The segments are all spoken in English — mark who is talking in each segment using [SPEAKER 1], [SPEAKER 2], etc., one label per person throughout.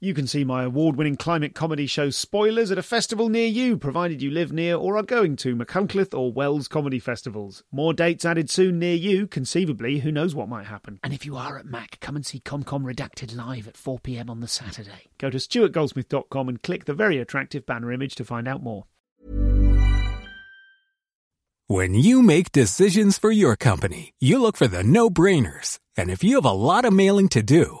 [SPEAKER 1] You can see my award winning climate comedy show Spoilers at a festival near you, provided you live near or are going to Machynlleth or Wells comedy festivals. More dates added soon near you, conceivably, who knows what might happen. And if you are at Mac, come and see ComCom Redacted live at 4pm on the Saturday. Go to stuartgoldsmith.com and click the very attractive banner image to find out more.
[SPEAKER 2] When you make decisions for your company, you look for the no brainers. And if you have a lot of mailing to do,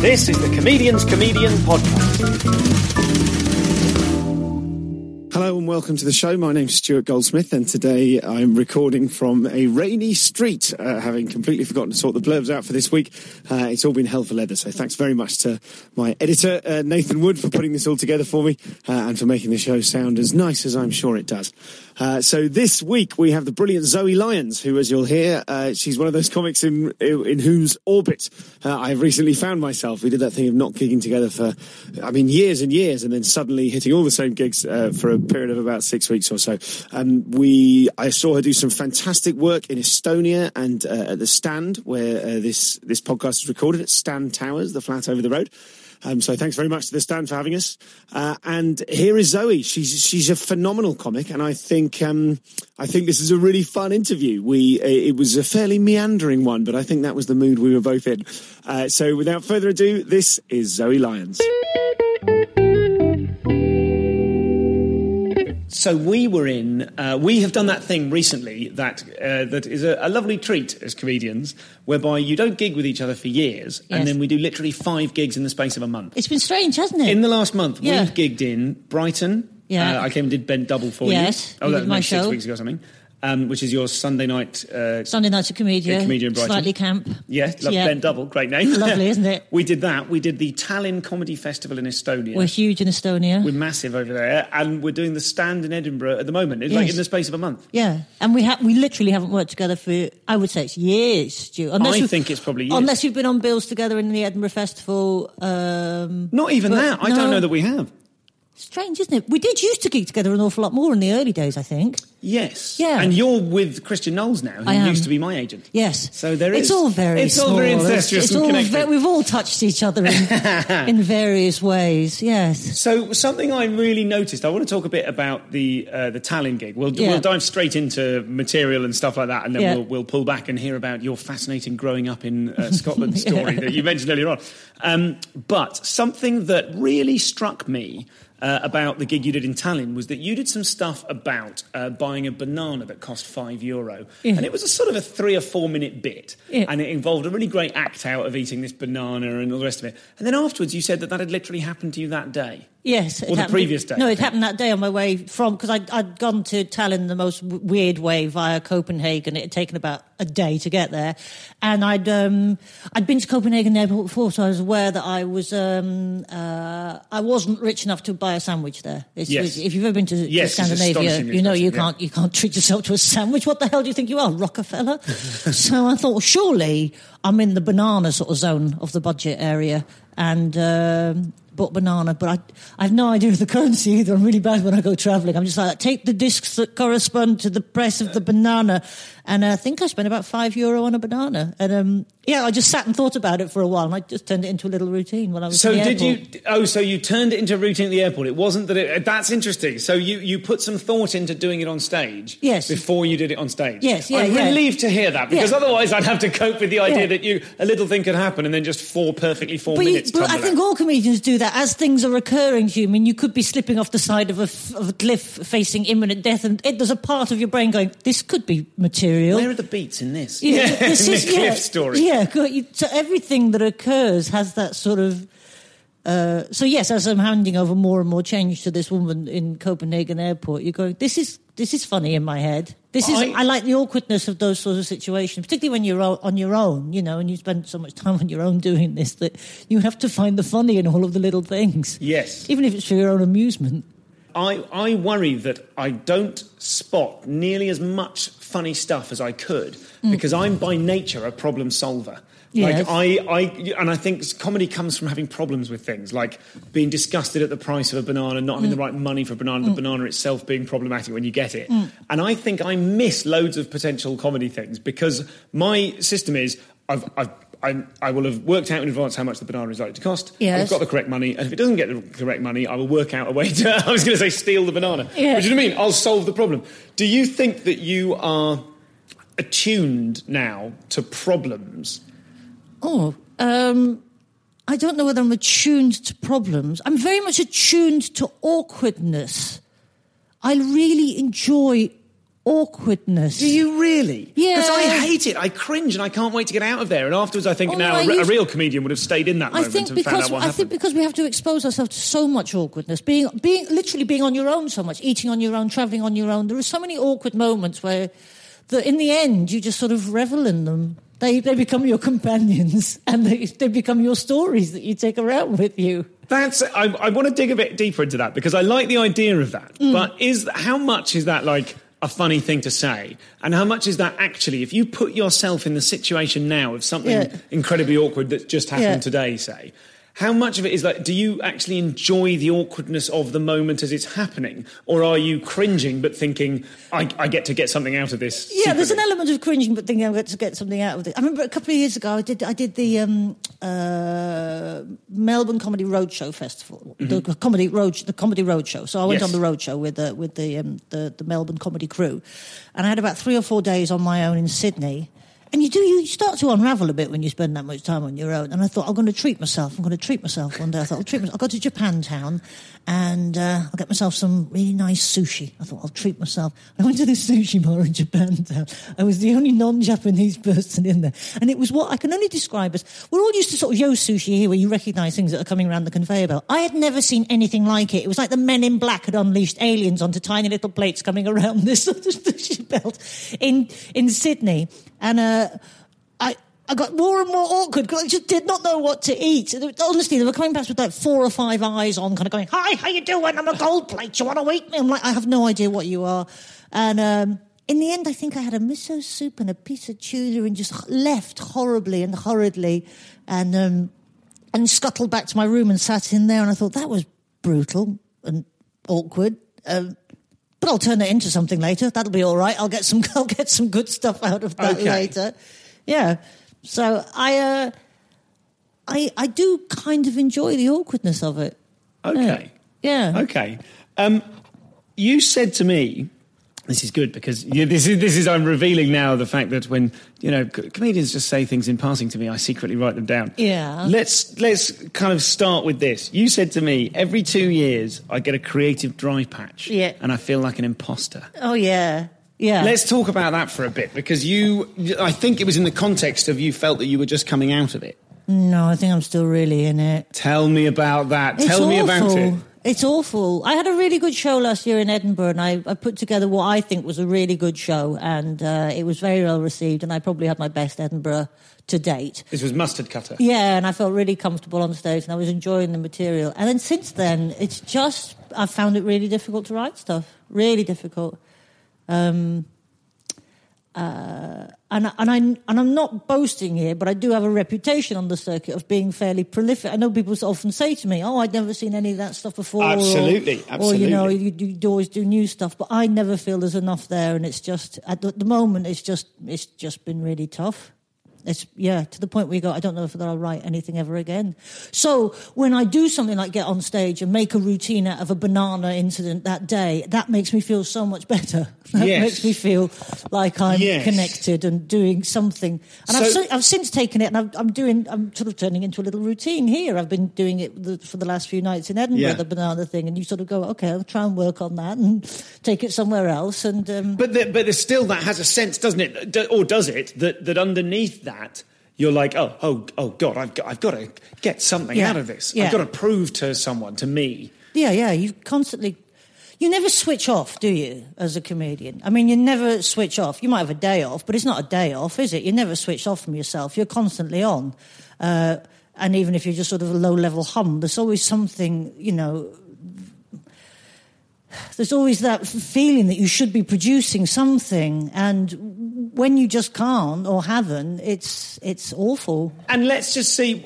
[SPEAKER 1] This is the Comedian's Comedian Podcast.
[SPEAKER 3] Hello and welcome to the show. My name's Stuart Goldsmith, and today I'm recording from a rainy street, uh, having completely forgotten to sort the blurbs out for this week. Uh, it's all been hell for leather, so thanks very much to my editor, uh, Nathan Wood, for putting this all together for me uh, and for making the show sound as nice as I'm sure it does. Uh, so this week we have the brilliant Zoe Lyons, who, as you'll hear, uh, she's one of those comics in in whose orbit I've recently found myself. We did that thing of not gigging together for, I mean, years and years, and then suddenly hitting all the same gigs for a period of about six weeks or so. Um, we, I saw her do some fantastic work in Estonia and uh, at the Stand, where uh, this this podcast is recorded at Stand Towers, the flat over the road. Um, so thanks very much to the stand for having us. Uh, and here is Zoe. She's she's a phenomenal comic, and I think um, I think this is a really fun interview. We uh, it was a fairly meandering one, but I think that was the mood we were both in. Uh, so without further ado, this is Zoe Lyons. So we were in. Uh, we have done that thing recently that uh, that is a, a, lovely treat as comedians, whereby you don't gig with each other for years, yes. and then we do literally five gigs in the space of a month.
[SPEAKER 4] It's been strange, hasn't it?
[SPEAKER 3] In the last month, yeah. we've gigged in Brighton.
[SPEAKER 4] Yeah,
[SPEAKER 3] uh, I came and did Bent Double for you.
[SPEAKER 4] yes,
[SPEAKER 3] you. Oh, that
[SPEAKER 4] my
[SPEAKER 3] show.
[SPEAKER 4] six
[SPEAKER 3] weeks ago, or something um, which is your Sunday night. Uh,
[SPEAKER 4] Sunday night a comedian.
[SPEAKER 3] comedian Brighton.
[SPEAKER 4] Slightly camp.
[SPEAKER 3] Yeah, love yeah. Bent Double, great name.
[SPEAKER 4] Lovely, isn't it?
[SPEAKER 3] we did that. We did the Tallinn Comedy Festival in Estonia.
[SPEAKER 4] We're huge in Estonia.
[SPEAKER 3] We're massive over there, and we're doing the Stand in Edinburgh at the moment. It's
[SPEAKER 4] yes.
[SPEAKER 3] like in the space of a month.
[SPEAKER 4] Yeah, and we ha- we literally haven't worked together for I would say it's years, Stu.
[SPEAKER 3] Unless I think it's probably years.
[SPEAKER 4] Unless you've been on bills together in the Edinburgh Festival. Um,
[SPEAKER 3] Not even that. I
[SPEAKER 4] no.
[SPEAKER 3] don't know that we have.
[SPEAKER 4] Strange, isn't it? We did used to gig together an awful lot more in the early days, I think.
[SPEAKER 3] Yes.
[SPEAKER 4] Yeah.
[SPEAKER 3] And you're with Christian Knowles now, who used to be my agent.
[SPEAKER 4] Yes.
[SPEAKER 3] So there is.
[SPEAKER 4] It's all very
[SPEAKER 3] It's
[SPEAKER 4] small.
[SPEAKER 3] all very incestuous
[SPEAKER 4] it's
[SPEAKER 3] and
[SPEAKER 4] all ve- we've all touched each other in, in various ways. Yes.
[SPEAKER 3] So something I really noticed. I want to talk a bit about the uh, the Tallinn gig. We'll
[SPEAKER 4] Yeah.
[SPEAKER 3] we'll dive straight into material and stuff like that, and then
[SPEAKER 4] Yeah.
[SPEAKER 3] we'll we'll pull back and hear about your fascinating growing up in uh, Scotland story that you mentioned earlier on. Um, but something that really struck me. Uh, about the gig you did in Tallinn was that you did some stuff about uh, buying a banana that cost five euro,
[SPEAKER 4] Yeah.
[SPEAKER 3] and it was a sort of a three or four minute bit,
[SPEAKER 4] Yeah.
[SPEAKER 3] and it involved a really great act out of eating this banana and all the rest of it. And then afterwards, you said that that had literally happened to you that day.
[SPEAKER 4] Yes.
[SPEAKER 3] Or the
[SPEAKER 4] happened-
[SPEAKER 3] previous day,
[SPEAKER 4] No, it happened that day on my way from, because I'd, I'd gone to Tallinn the most w- weird way via Copenhagen. It had taken about a day to get there. And I'd, um, I'd been to Copenhagen airport before, so I was aware that I was, um, uh, I wasn't rich enough to buy a sandwich there. It's,
[SPEAKER 3] Yes.
[SPEAKER 4] If you've ever been to, to
[SPEAKER 3] Yes, it's
[SPEAKER 4] Scandinavia, you know you can't, you can't treat yourself to a sandwich. What the hell do you think you are, Rockefeller? so I thought, well, surely I'm in the banana sort of zone of the budget area. And, um, bought banana, but I, I have no idea of the currency either. I'm really bad when I go travelling. I'm just like, take the discs that correspond to the price of the banana. And I think I spent about five euro on a banana. And um, Yeah, I just sat and thought about it for a while, and I just turned it into a little routine when I was.
[SPEAKER 3] So did
[SPEAKER 4] airport.
[SPEAKER 3] you? Oh, so you turned it into a routine at the airport. It wasn't that. It, uh, that's interesting. So you you put some thought into doing it on stage.
[SPEAKER 4] Yes.
[SPEAKER 3] Before you did it on stage.
[SPEAKER 4] Yes, yeah,
[SPEAKER 3] I'm
[SPEAKER 4] yeah.
[SPEAKER 3] relieved to hear that because
[SPEAKER 4] Yeah.
[SPEAKER 3] otherwise I'd have to cope with the idea that you a little thing could happen and then just four perfectly four
[SPEAKER 4] But, you, but I think
[SPEAKER 3] out.
[SPEAKER 4] all comedians do that as things are occurring to you. I mean, you could be slipping off the side of a, of a cliff facing imminent death, and it, there's a part of your brain going, "This could be material."
[SPEAKER 3] Where are the beats in this?
[SPEAKER 4] Yeah, this is
[SPEAKER 3] the cliff
[SPEAKER 4] yeah,
[SPEAKER 3] story.
[SPEAKER 4] Yeah, so everything that occurs has that sort of. Uh, so yes, as I'm handing over more and more change to this woman in Copenhagen airport, you're going. This is this is funny in my head. This is.
[SPEAKER 3] I-
[SPEAKER 4] I, like the awkwardness of those sorts of situations, particularly when you're on your own, you know, and you spend so much time on your own doing this that you have to find the funny in all of the little things.
[SPEAKER 3] Yes.
[SPEAKER 4] even if it's for your own amusement.
[SPEAKER 3] I, I worry that I don't spot nearly as much funny stuff as I could mm. because I'm by nature a problem solver.
[SPEAKER 4] Yes.
[SPEAKER 3] Like I, I, and I think comedy comes from having problems with things like being disgusted at the price of a banana, not having the mm. right money for a banana, the mm. banana itself being problematic when you get it. And I think I miss loads of potential comedy things because my system is I've, I've I'm, I will have worked out in advance how much the banana is likely to cost.
[SPEAKER 4] Yes.
[SPEAKER 3] I've got the correct money, and if it doesn't get the correct money, I will work out a way to. I was going to say steal the banana.
[SPEAKER 4] Yeah.
[SPEAKER 3] But you know what I mean? I'll solve the problem. Do you think that you are attuned now to problems?
[SPEAKER 4] Oh, um, I don't know whether I'm attuned to problems. I'm very much attuned to awkwardness. I really enjoy awkwardness.
[SPEAKER 3] Do you really?
[SPEAKER 4] Yeah.
[SPEAKER 3] Because I hate it. I cringe, and I can't wait to get out of there. And afterwards, I think
[SPEAKER 4] Oh,
[SPEAKER 3] now
[SPEAKER 4] no,
[SPEAKER 3] a, re- a real comedian would have stayed in that
[SPEAKER 4] I
[SPEAKER 3] moment
[SPEAKER 4] think
[SPEAKER 3] and found
[SPEAKER 4] because
[SPEAKER 3] out what
[SPEAKER 4] I
[SPEAKER 3] happened.
[SPEAKER 4] think because we have to expose ourselves to so much awkwardness, being being literally being on your own so much, eating on your own, traveling on your own. There are so many awkward moments where, that in the end, you just sort of revel in them. They they become your companions, and they they become your stories that you take around with you.
[SPEAKER 3] That's. I, I want to dig a bit deeper into that because I like the idea of that.
[SPEAKER 4] Mm.
[SPEAKER 3] But is how much is that like a funny thing to say, and how much is that actually? If you put yourself in the situation now of something
[SPEAKER 4] Yeah.
[SPEAKER 3] incredibly awkward that just happened
[SPEAKER 4] Yeah.
[SPEAKER 3] today, say. How much of it is like, do you actually enjoy the awkwardness of the moment as it's happening? Or are you cringing but thinking, I, I get to get something out of this?
[SPEAKER 4] Yeah, there's an element of cringing, but thinking I'm going to get something out of it. I remember a couple of years ago, I did I did the um, uh, Melbourne Comedy Roadshow Festival, the comedy road the comedy roadshow. So I went
[SPEAKER 3] Yes.
[SPEAKER 4] on the roadshow with the with the, um, the the Melbourne comedy crew, and I had about three or four days on my own in Sydney. And you do, you start to unravel a bit when you spend that much time on your own. And I thought, I'm going to treat myself. I'm going to treat myself one day. I thought, I'll treat myself. I'll go to Japantown and uh, I'll get myself some really nice sushi. I thought, I'll treat myself. I went to this sushi bar in Japantown. I was the only non-Japanese person in there. And it was what I can only describe as, we're all used to sort of yo sushi here where you recognize things that are coming around the conveyor belt. I had never seen anything like it. It was like the men in black had unleashed aliens onto tiny little plates coming around this sushi belt in, in Sydney. And, uh, I, I got more and more awkward because I just did not know what to eat. Honestly, they were coming past with like four or five eyes on, kind of going, "Hi, how you doing? I'm a gold plate. You want to eat me?" I'm like, "I have no idea what you are." And um, in the end, I think I had a miso soup and a piece of tuna, and just left horribly and hurriedly, and um, and scuttled back to my room and sat in there. And I thought that was brutal and awkward. Um, but I'll turn it into something later. That'll be all right. I'll get some. I'll get some good stuff out of that
[SPEAKER 3] Okay.
[SPEAKER 4] later. Yeah. So I, uh, I, I do kind of enjoy the awkwardness of it.
[SPEAKER 3] Okay.
[SPEAKER 4] Yeah.
[SPEAKER 3] Okay. Um, you said to me, this is good because yeah, this is this is I'm revealing now the fact that when you know co- comedians just say things in passing to me, I secretly write them down.
[SPEAKER 4] Yeah.
[SPEAKER 3] Let's let's kind of start with this. You said to me every two years I get a creative dry patch,
[SPEAKER 4] Yeah.
[SPEAKER 3] and I feel like an imposter.
[SPEAKER 4] Oh yeah. Yeah.
[SPEAKER 3] Let's talk about that for a bit because you, I think it was in the context of you felt that you were just coming out of it.
[SPEAKER 4] no, I think I'm still really in it.
[SPEAKER 3] Tell me about that.
[SPEAKER 4] It's
[SPEAKER 3] Tell
[SPEAKER 4] awful.
[SPEAKER 3] me about it.
[SPEAKER 4] It's awful. I had a really good show last year in Edinburgh, and I, I put together what I think was a really good show, and uh, it was very well received, and I probably had my best Edinburgh to date.
[SPEAKER 3] This was mustard cutter.
[SPEAKER 4] Yeah, and I felt really comfortable on stage, and I was enjoying the material. And then since then, it's just I found it really difficult to write stuff. Really difficult. Um, uh, and and I and I'm not boasting here, but I do have a reputation on the circuit of being fairly prolific. I know people often say to me, "Oh, I'd never seen any of that stuff before." or-
[SPEAKER 3] Absolutely,
[SPEAKER 4] Or you know, you, you always do new stuff, but I never feel there's enough there, and it's just at the, the moment, it's just it's just been really tough. It's yeah to the point where you go, I don't know if I'll write anything ever again. So when I do something like get on stage and make a routine out of a banana incident that day, that makes me feel so much better. That
[SPEAKER 3] Yes.
[SPEAKER 4] makes me feel like I'm
[SPEAKER 3] Yes.
[SPEAKER 4] connected and doing something. And I've,
[SPEAKER 3] So-
[SPEAKER 4] I've since taken it and I've, I'm doing. I'm sort of turning into a little routine here. I've been doing it the, for the last few nights in Edinburgh,
[SPEAKER 3] Yeah.
[SPEAKER 4] the banana thing, and you sort of go, okay, I'll try and work on that and take it somewhere else. And um,
[SPEAKER 3] But the, but there's still that has a sense, doesn't it? Or does it that that underneath that you're like, oh oh oh God, I've got I've got to get something
[SPEAKER 4] Yeah.
[SPEAKER 3] out of this.
[SPEAKER 4] Yeah.
[SPEAKER 3] I've got to prove to someone, to me.
[SPEAKER 4] Yeah, yeah. You constantly, you never switch off, do you, as a comedian? I mean, you never switch off. You might have a day off, but it's not a day off, is it? You never switch off from yourself. You're constantly on. Uh, and even if you're just sort of a low level hum, there's always something, you know. There's always that feeling that you should be producing something, and when you just can't or haven't, it's it's awful.
[SPEAKER 3] And let's just see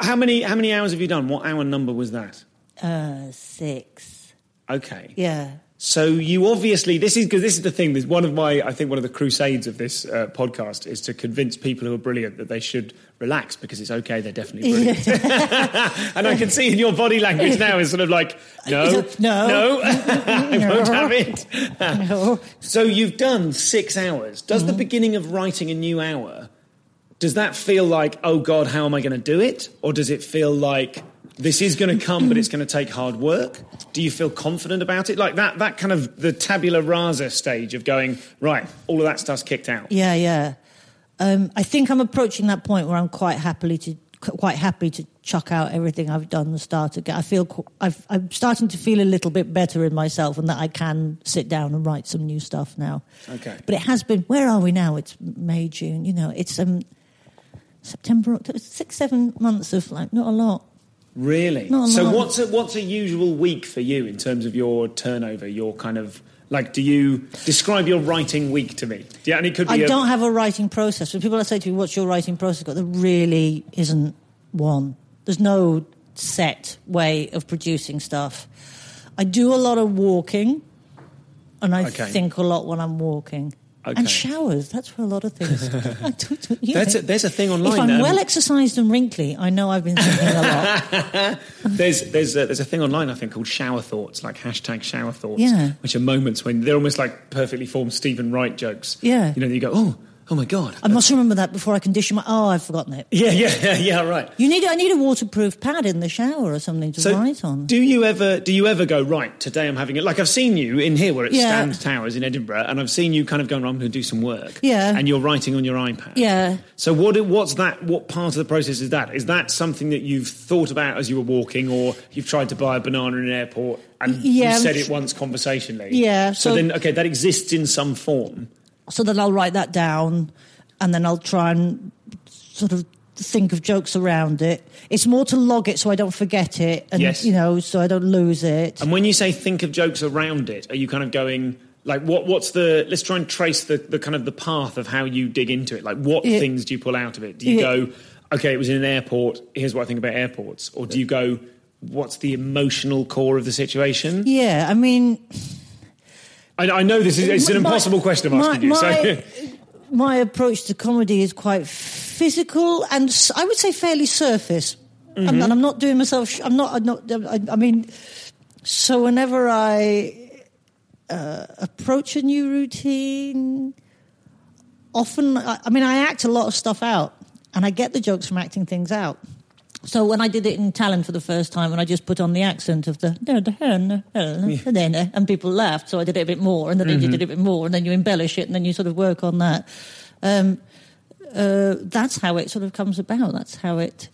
[SPEAKER 3] how many how many hours have you done? What hour number was that?
[SPEAKER 4] Uh, six,
[SPEAKER 3] Okay.
[SPEAKER 4] yeah.
[SPEAKER 3] So you obviously this is because this is the thing. There's one of my I think one of the crusades of this uh, podcast is to convince people who are brilliant that they should relax because it's okay. They're definitely brilliant. and I can see in your body language now is sort of like no,
[SPEAKER 4] No.
[SPEAKER 3] no, I won't have it.
[SPEAKER 4] No.
[SPEAKER 3] So you've done six hours. Does the mm-hmm. beginning of writing a new hour? Does that feel like oh god, how am I going to do it, or does it feel like this is going to come, but it's going to take hard work? Do you feel confident about it? Like that, that kind of the tabula rasa stage of going right. All of that stuff's kicked out.
[SPEAKER 4] Yeah, yeah. Um, I think I'm approaching that point where I'm quite happily to quite happy to chuck out everything I've done and start again. I feel I've, I'm starting to feel a little bit better in myself, and that I can sit down and write some new stuff now.
[SPEAKER 3] Okay.
[SPEAKER 4] But it has been. Where are we now? It's May, June. You know, it's um, September, October, six, seven months of like not a lot.
[SPEAKER 3] Really?
[SPEAKER 4] Not a
[SPEAKER 3] so
[SPEAKER 4] lot.
[SPEAKER 3] what's a, what's a usual week for you in terms of your turnover? Your kind of like, do you describe your writing week to me? Yeah, and it could be.
[SPEAKER 4] I
[SPEAKER 3] a-
[SPEAKER 4] don't have a writing process. When people say to me, "What's your writing process?" got?" There really isn't one. There's no set way of producing stuff. I do a lot of walking, and I
[SPEAKER 3] Okay.
[SPEAKER 4] think a lot when I'm walking.
[SPEAKER 3] Okay.
[SPEAKER 4] And showers. That's where a lot of things. I do- do-
[SPEAKER 3] That's
[SPEAKER 4] know.
[SPEAKER 3] a- there's a thing
[SPEAKER 4] If
[SPEAKER 3] online,
[SPEAKER 4] I'm
[SPEAKER 3] um,
[SPEAKER 4] well exercised and wrinkly, I know I've been thinking a lot.
[SPEAKER 3] There's there's a, there's a thing online I think called shower thoughts, like hashtag shower thoughts,
[SPEAKER 4] Yeah.
[SPEAKER 3] which are moments when they're almost like perfectly formed Steven Wright jokes.
[SPEAKER 4] Yeah.
[SPEAKER 3] you know, you go, oh, oh my god,
[SPEAKER 4] I must remember that before I condition my. Oh, I've forgotten it.
[SPEAKER 3] yeah, yeah, yeah, yeah, right.
[SPEAKER 4] You need. I need a waterproof pad in the shower or something to
[SPEAKER 3] So,
[SPEAKER 4] write on.
[SPEAKER 3] do you ever do you ever go right? Today I'm having it. Like I've seen you in here, where at
[SPEAKER 4] Yeah.
[SPEAKER 3] Stand Towers in Edinburgh, and I've seen you kind of going. I'm going to do some work.
[SPEAKER 4] Yeah.
[SPEAKER 3] and you're writing on your iPad.
[SPEAKER 4] yeah.
[SPEAKER 3] So what what's that? What part of the process is that? Is that something that you've thought about as you were walking, or you've tried to buy a banana in an airport and
[SPEAKER 4] Yeah,
[SPEAKER 3] you said it once conversationally?
[SPEAKER 4] Yeah,
[SPEAKER 3] So,
[SPEAKER 4] so-
[SPEAKER 3] then, okay, that exists in some form.
[SPEAKER 4] So then I'll write that down, and then I'll try and sort of think of jokes around it. It's more to log it so I don't forget it, and
[SPEAKER 3] Yes.
[SPEAKER 4] you know, so I don't lose it.
[SPEAKER 3] And when you say think of jokes around it, are you kind of going like what? What's the? Let's try and trace the, the kind of the path of how you dig into it. Like what
[SPEAKER 4] Yeah.
[SPEAKER 3] things do you pull out of it? Do you
[SPEAKER 4] Yeah.
[SPEAKER 3] go, okay, it was in an airport. Here's what I think about airports, or do you go? What's the emotional core of the situation?
[SPEAKER 4] yeah, I mean,
[SPEAKER 3] I, I know this is it's an
[SPEAKER 4] My-
[SPEAKER 3] impossible question I'm asking
[SPEAKER 4] my,
[SPEAKER 3] you.
[SPEAKER 4] My,
[SPEAKER 3] so
[SPEAKER 4] my approach to comedy is quite physical and I would say fairly surface.
[SPEAKER 3] Mm-hmm.
[SPEAKER 4] I'm, and I'm not doing myself. sh- I'm not. I'm not. I, I mean, so whenever I uh, approach a new routine, often I, I mean I act a lot of stuff out, and I get the jokes from acting things out. So when I did it in Tallinn for the first time, and I just put on the accent of the and people laughed, so I did it a bit more, and then you did it a bit more, and then you embellish it, and then you sort of work on that. Um, uh, that's how it sort of comes about. That's how it.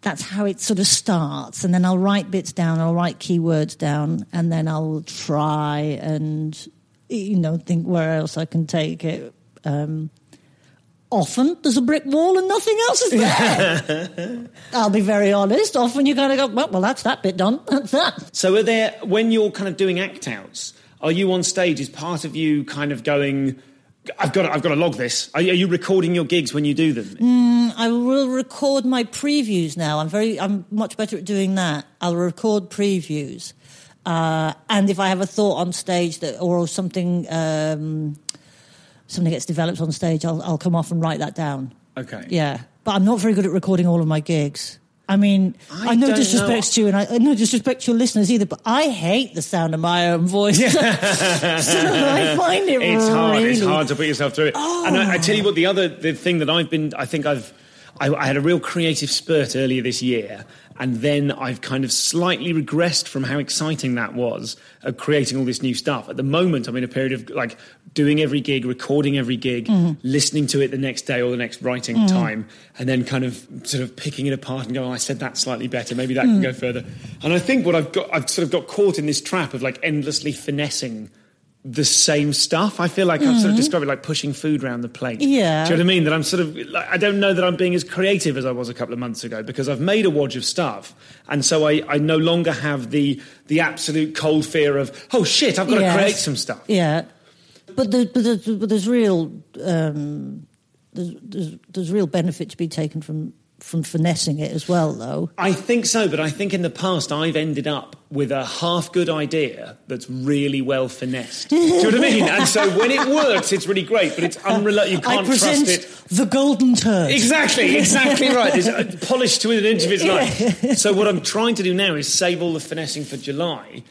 [SPEAKER 4] That's how it sort of starts, and then I'll write bits down. I'll write keywords down, and then I'll try and you know think where else I can take it. Um, often there's a brick wall and nothing else is there. I'll be very honest. Often you kind of go, well, well, that's that bit done. That's that.
[SPEAKER 3] So are there when you're kind of doing act outs? Are you on stage? Is part of you kind of going? I've got. To, I've got to log this. Are, you- are you recording your gigs when you do them?
[SPEAKER 4] I will record my previews now. I'm very, I'm much better at doing that. I'll record previews, uh, and if I have a thought on stage that or something, um, something gets developed on stage, I'll, I'll come off and write that down.
[SPEAKER 5] Okay.
[SPEAKER 4] Yeah, but I'm not very good at recording all of my gigs. I mean,
[SPEAKER 5] I
[SPEAKER 4] I, no disrespect
[SPEAKER 5] know.
[SPEAKER 4] to you, and I no disrespect to your listeners either. But I hate the sound of my own voice. so I find it
[SPEAKER 3] It's hard. It's hard to put yourself through it. And I, I tell you what, the other the thing that I've been, I think I've, I, I had a real creative spurt earlier this year, and then I've kind of slightly regressed from how exciting that was of creating all this new stuff. At the moment, I'm in a period of like doing every gig, recording every gig, mm-hmm. listening to it the next day or the next writing mm-hmm. time, and then kind of sort of picking it apart and going, oh, I said that slightly better. Maybe that can mm. go further. And I think what I've got, I've sort of got caught in this trap of like endlessly finessing the same stuff. I feel like I've sort of mm-hmm. described it like pushing food around the plate.
[SPEAKER 4] Yeah.
[SPEAKER 3] Do you know what I mean? That I'm sort of, like, I don't know that I'm being as creative as I was a couple of months ago because I've made a wodge of stuff. And so I, I no longer have the, the absolute cold fear of, oh shit, I've got
[SPEAKER 4] Yes.
[SPEAKER 3] to create some stuff.
[SPEAKER 4] Yeah, but, the, but, there's, but there's real um, there's, there's there's real benefit to be taken from from finessing it as well, though.
[SPEAKER 3] I think so, but I think in the past I've ended up with a half good idea that's really well finessed. Do you know what I mean? And so when it works, it's really great, but it's unreliable. You
[SPEAKER 4] I
[SPEAKER 3] can't
[SPEAKER 4] present
[SPEAKER 3] trust it.
[SPEAKER 4] the golden turd.
[SPEAKER 3] Exactly, exactly right. It's uh, polished to an inch of its life. So what I'm trying to do now is save all the finessing for July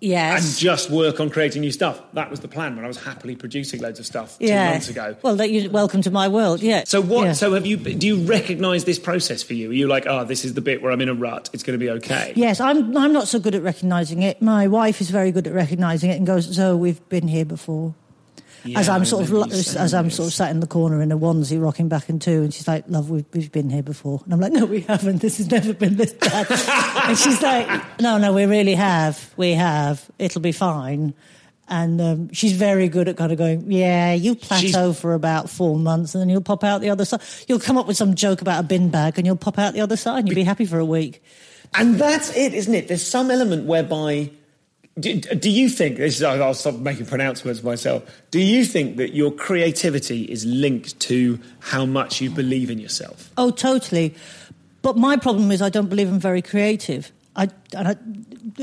[SPEAKER 3] and
[SPEAKER 4] Yes.
[SPEAKER 3] just work on creating new stuff. That was the plan when I was happily producing loads of stuff two
[SPEAKER 4] yeah.
[SPEAKER 3] months ago.
[SPEAKER 4] Well, that you welcome to my world. Yeah.
[SPEAKER 3] So what?
[SPEAKER 4] Yeah.
[SPEAKER 3] So have you? Do you recognise this process for you? Are you like, oh, this is the bit where I'm in a rut. It's going to be okay.
[SPEAKER 4] Yes, I'm. I'm not so good at recognising it. My wife is very good at recognising it and goes, "So we've been here before."
[SPEAKER 3] Yeah,
[SPEAKER 4] as I'm sort of as I'm
[SPEAKER 3] this.
[SPEAKER 4] sort of sat in the corner in a onesie, rocking back and two, and she's like, "Love, we've we've been here before," and I'm like, "No, we haven't. This has never been this bad." and she's like, "No, no, we really have. We have. It'll be fine." And um, she's very good at kind of going, "Yeah, you plateau for about four months, and then you'll pop out the other side. You'll come up with some joke about a bin bag, and you'll pop out the other side, and you'll be happy for a week."
[SPEAKER 3] And that's it, isn't it? There's some element whereby. Do, do you think this is? I'll stop making pronouncements myself. Do you think that your creativity is linked to how much you believe in yourself?
[SPEAKER 4] Oh, totally. But my problem is I don't believe I'm very creative. I, and I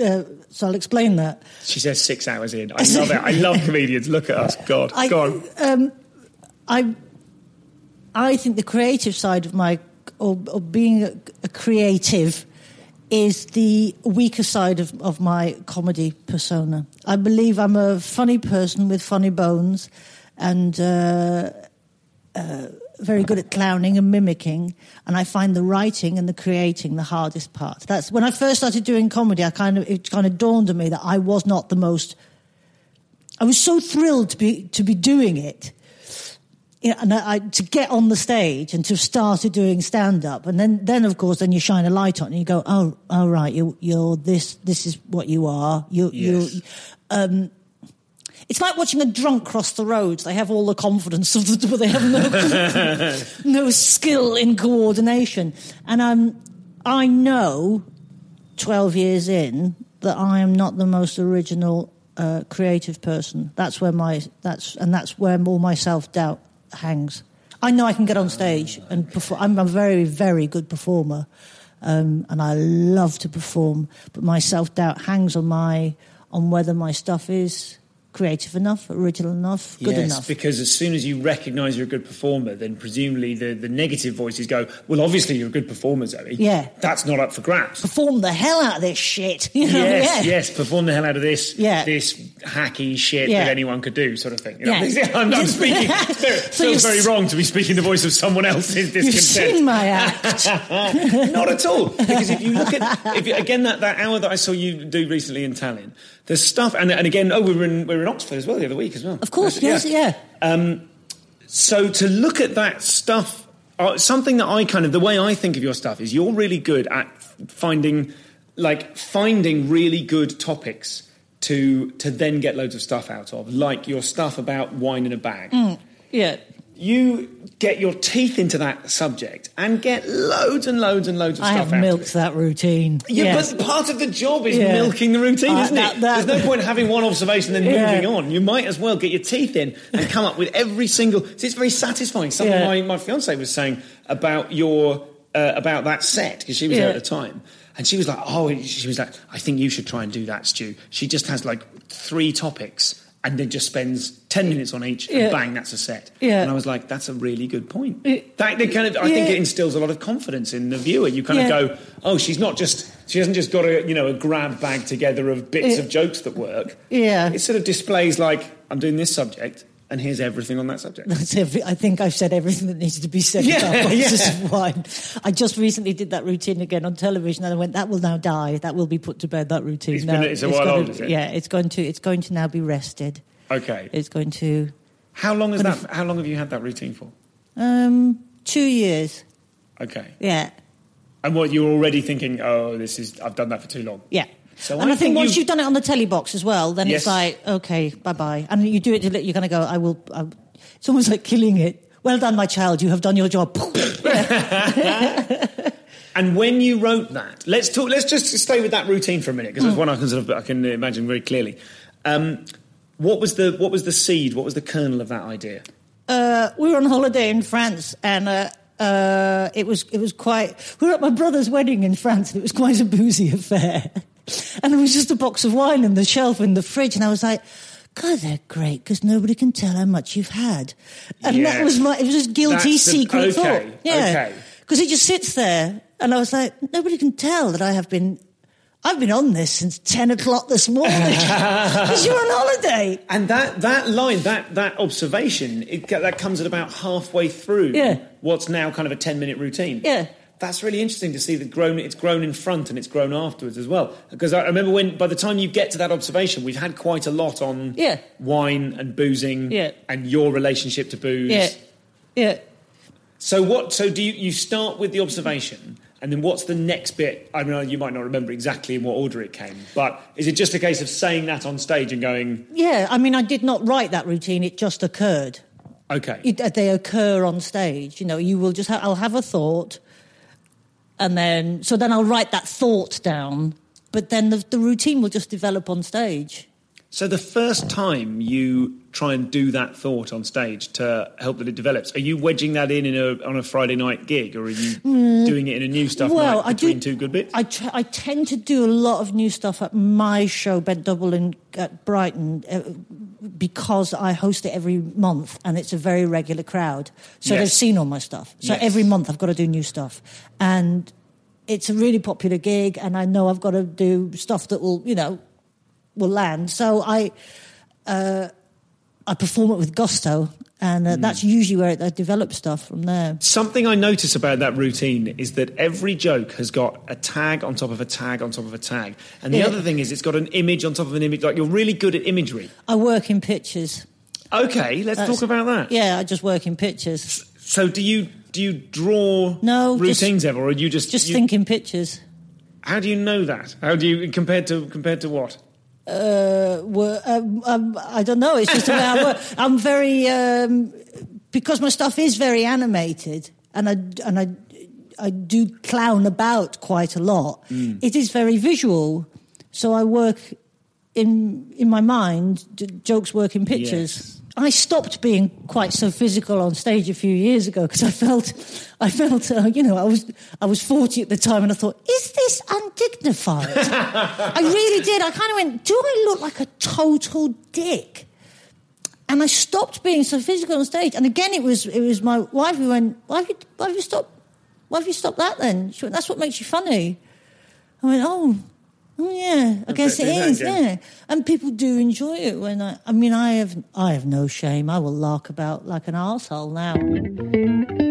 [SPEAKER 4] uh, so I'll explain that.
[SPEAKER 3] She says six hours in. I love it. I love comedians. Look at us. God,
[SPEAKER 4] I,
[SPEAKER 3] go on.
[SPEAKER 4] Um, I, I think the creative side of my, or, or being a, a creative, is the weaker side of, of my comedy persona. I believe I'm a funny person with funny bones, and. Uh, uh, very good at clowning and mimicking, and I find the writing and the creating the hardest part. That's when I first started doing comedy. I kind of it kind of dawned on me that I was not the most. I was so thrilled to be to be doing it, you know, and I, to get on the stage and to have started doing stand up, and then then of course then you shine a light on and you go, oh, oh right, you you're this this is what you are. You
[SPEAKER 3] Yes.
[SPEAKER 4] you. Um, it's like watching a drunk cross the road. They have all the confidence of the, but they have no no skill in coordination. And I'm, I know, twelve years in, that I am not the most original, uh, creative person. That's where my that's and that's where all my self doubt hangs. I know I can get on stage and perform. I'm a very very good performer, um, and I love to perform. But my self doubt hangs on my on whether my stuff is creative enough, original enough, good
[SPEAKER 3] yes,
[SPEAKER 4] enough.
[SPEAKER 3] because as soon as you recognise you're a good performer, then presumably the, the negative voices go, well, obviously you're a good performer, Zoe.
[SPEAKER 4] Yeah.
[SPEAKER 3] That's not up for grabs.
[SPEAKER 4] Perform the hell out of this shit. You know?
[SPEAKER 3] Yes,
[SPEAKER 4] yeah.
[SPEAKER 3] yes, perform the hell out of this,
[SPEAKER 4] Yeah.
[SPEAKER 3] this hacky shit
[SPEAKER 4] Yeah.
[SPEAKER 3] that anyone could do, sort of thing. You know?
[SPEAKER 4] Yeah.
[SPEAKER 3] I'm, I'm speaking.
[SPEAKER 4] So
[SPEAKER 3] feels very wrong to be speaking the voice of someone else's
[SPEAKER 4] You've
[SPEAKER 3] discontent.
[SPEAKER 4] seen my act.
[SPEAKER 3] Not at all. Because if you look at, if you, again, that, that hour that I saw you do recently in Tallinn, there's stuff, and, and again, oh, we were in, we were in Oxford as well the other week as well.
[SPEAKER 4] Of course, yes, yeah.
[SPEAKER 3] So to look at that stuff, uh, something that I kind of, the way I think of your stuff is you're really good at finding, like, finding really good topics to to then get loads of stuff out of, like your stuff about wine in a bag.
[SPEAKER 4] Yeah.
[SPEAKER 3] You get your teeth into that subject and get loads and loads and loads of
[SPEAKER 4] I
[SPEAKER 3] stuff
[SPEAKER 4] have
[SPEAKER 3] out of
[SPEAKER 4] milked that routine.
[SPEAKER 3] Yeah,
[SPEAKER 4] Yes.
[SPEAKER 3] but part of the job is
[SPEAKER 4] Yeah.
[SPEAKER 3] milking the routine,
[SPEAKER 4] Uh,
[SPEAKER 3] isn't
[SPEAKER 4] that-
[SPEAKER 3] it?
[SPEAKER 4] that-
[SPEAKER 3] There's no point having one observation and then
[SPEAKER 4] Yeah.
[SPEAKER 3] moving on. You might as well get your teeth in and come up with every single. See, it's very satisfying. Something
[SPEAKER 4] Yeah.
[SPEAKER 3] my, my fiance was saying about your uh, about that set because she was there at the time, and she was like, "Oh," she was like, "I think you should try and do that, Stu." She just has like three topics. And then just spends 10 minutes on each
[SPEAKER 4] Yeah.
[SPEAKER 3] and bang that's a set
[SPEAKER 4] Yeah.
[SPEAKER 3] and i was like that's a really good point
[SPEAKER 4] Yeah.
[SPEAKER 3] that, kind of i think it instills a lot of confidence in the viewer you kind
[SPEAKER 4] Yeah.
[SPEAKER 3] of go oh she's not just she hasn't just got a you know a grab bag together of bits
[SPEAKER 4] Yeah.
[SPEAKER 3] of jokes that work
[SPEAKER 4] Yeah.
[SPEAKER 3] it sort of displays like i'm doing this subject and here's everything on that subject
[SPEAKER 4] That's every, I think I've said everything that needed to be said
[SPEAKER 3] Yeah,
[SPEAKER 4] about boxes
[SPEAKER 3] yeah.
[SPEAKER 4] of wine. I just recently did that routine again on television, and I went, "That will now die. That will be put to bed. That routine.
[SPEAKER 3] It's been- it's a while
[SPEAKER 4] gonna-
[SPEAKER 3] old, is it?
[SPEAKER 4] Yeah, it's going to. It's going to now be rested.
[SPEAKER 3] okay
[SPEAKER 4] It's going to
[SPEAKER 3] how long is that how long have you had that routine for
[SPEAKER 4] um, two years.
[SPEAKER 3] okay
[SPEAKER 4] Yeah,
[SPEAKER 3] and what you're already thinking oh this is i've done that for too long
[SPEAKER 4] yeah.
[SPEAKER 3] So
[SPEAKER 4] and
[SPEAKER 3] I
[SPEAKER 4] I, think,
[SPEAKER 3] think
[SPEAKER 4] once
[SPEAKER 3] you-
[SPEAKER 4] you've done it on the telly box as well, then
[SPEAKER 3] Yes.
[SPEAKER 4] it's like okay, bye bye. And you do it. You're going to go. I will. I, it's almost like killing it. Well done, my child. You have done your job.
[SPEAKER 3] And when you wrote that, let's talk. Let's just stay with that routine for a minute because it's one I can sort of I can imagine very clearly. Um, what was the what was the seed? What was the kernel of that idea?
[SPEAKER 4] uh, we were on holiday in France, and uh, uh, it was it was quite. We were at my brother's wedding in France, and it was quite a boozy affair. And there was just a box of wine in the shelf in the fridge, and I was like. God, they're great because nobody can tell how much you've had, and that was my. It was just guilty
[SPEAKER 3] That's the-
[SPEAKER 4] secret
[SPEAKER 3] okay,
[SPEAKER 4] thought. Yeah,
[SPEAKER 3] okay.
[SPEAKER 4] because it just sits there, and I was like, nobody can tell that I have been. I've been on this since ten o'clock this morning because you're on holiday.
[SPEAKER 3] And that that line, that that observation, it, that comes at about halfway through
[SPEAKER 4] Yeah.
[SPEAKER 3] what's now kind of a ten minute routine.
[SPEAKER 4] Yeah.
[SPEAKER 3] That's really interesting to see that grown. It's grown in front and it's grown afterwards as well. Because I remember when, by the time you get to that observation, we've had quite a lot on
[SPEAKER 4] Yeah.
[SPEAKER 3] wine and boozing
[SPEAKER 4] Yeah.
[SPEAKER 3] and your relationship to booze.
[SPEAKER 4] Yeah, yeah.
[SPEAKER 3] So what? So do you, you start with the observation, and then what's the next bit? I mean, you might not remember exactly in what order it came, but is it just a case of saying that on stage and going,
[SPEAKER 4] Yeah, I mean, I did not write that routine; it just occurred.
[SPEAKER 3] okay,
[SPEAKER 4] It, uh, they occur on stage. You know, you will just. Ha- I'll have a thought, and then so then I'll write that thought down. But then the, the routine will just develop on stage.
[SPEAKER 3] So the first time you try and do that thought on stage to help that it develops, are you wedging that in, in a, on a Friday night gig, or are you doing it in a new stuff
[SPEAKER 4] well,
[SPEAKER 3] night
[SPEAKER 4] I do.
[SPEAKER 3] two good bits?
[SPEAKER 4] I, tend to do a lot of new stuff at my show, Bent Double in at Brighton, uh, because I host it every month, and it's a very regular crowd. So
[SPEAKER 3] Yes.
[SPEAKER 4] they've seen all my stuff. So
[SPEAKER 3] Yes.
[SPEAKER 4] every month I've got to do new stuff, and it's a really popular gig, and I know I've got to do stuff that will, you know, will land. So I. Uh, I perform it with gusto, and uh, that's usually where it, I develop stuff from there.
[SPEAKER 3] Something I notice about that routine is that every joke has got a tag on top of a tag on top of a tag. And the
[SPEAKER 4] Yeah.
[SPEAKER 3] other thing is it's got an image on top of an image. Like you're really good at imagery.
[SPEAKER 4] I work in pictures.
[SPEAKER 3] Okay, let's
[SPEAKER 4] That's-
[SPEAKER 3] talk about that.
[SPEAKER 4] Yeah, I just work in pictures.
[SPEAKER 3] So do you do you draw
[SPEAKER 4] No, just-
[SPEAKER 3] routines ever or you just
[SPEAKER 4] Just
[SPEAKER 3] you-
[SPEAKER 4] think in pictures.
[SPEAKER 3] How do you know that? How do you compared to compared to what?
[SPEAKER 4] Uh, were, um, um, I don't know. It's just the way I work. I'm very um, because my stuff is very animated, and I and I I do clown about quite a lot.
[SPEAKER 3] Mm.
[SPEAKER 4] It is very visual, so I work in in my mind. Jokes work in pictures.
[SPEAKER 3] Yes.
[SPEAKER 4] I stopped being quite so physical on stage a few years ago because I felt, I felt, uh, you know, I was, I was forty at the time, and I thought, is this undignified? I really did. I kind of went, do I look like a total dick? And I stopped being so physical on stage. And again, it was, it was my wife who went, why have you, why have you stopped? Why have you stopped that then? She went, that's what makes you funny. I went, oh, oh yeah, I guess it is.
[SPEAKER 3] again.
[SPEAKER 4] yeah. And people do enjoy it when I, I mean, I have, I have no shame. I will lark about like an arsehole now.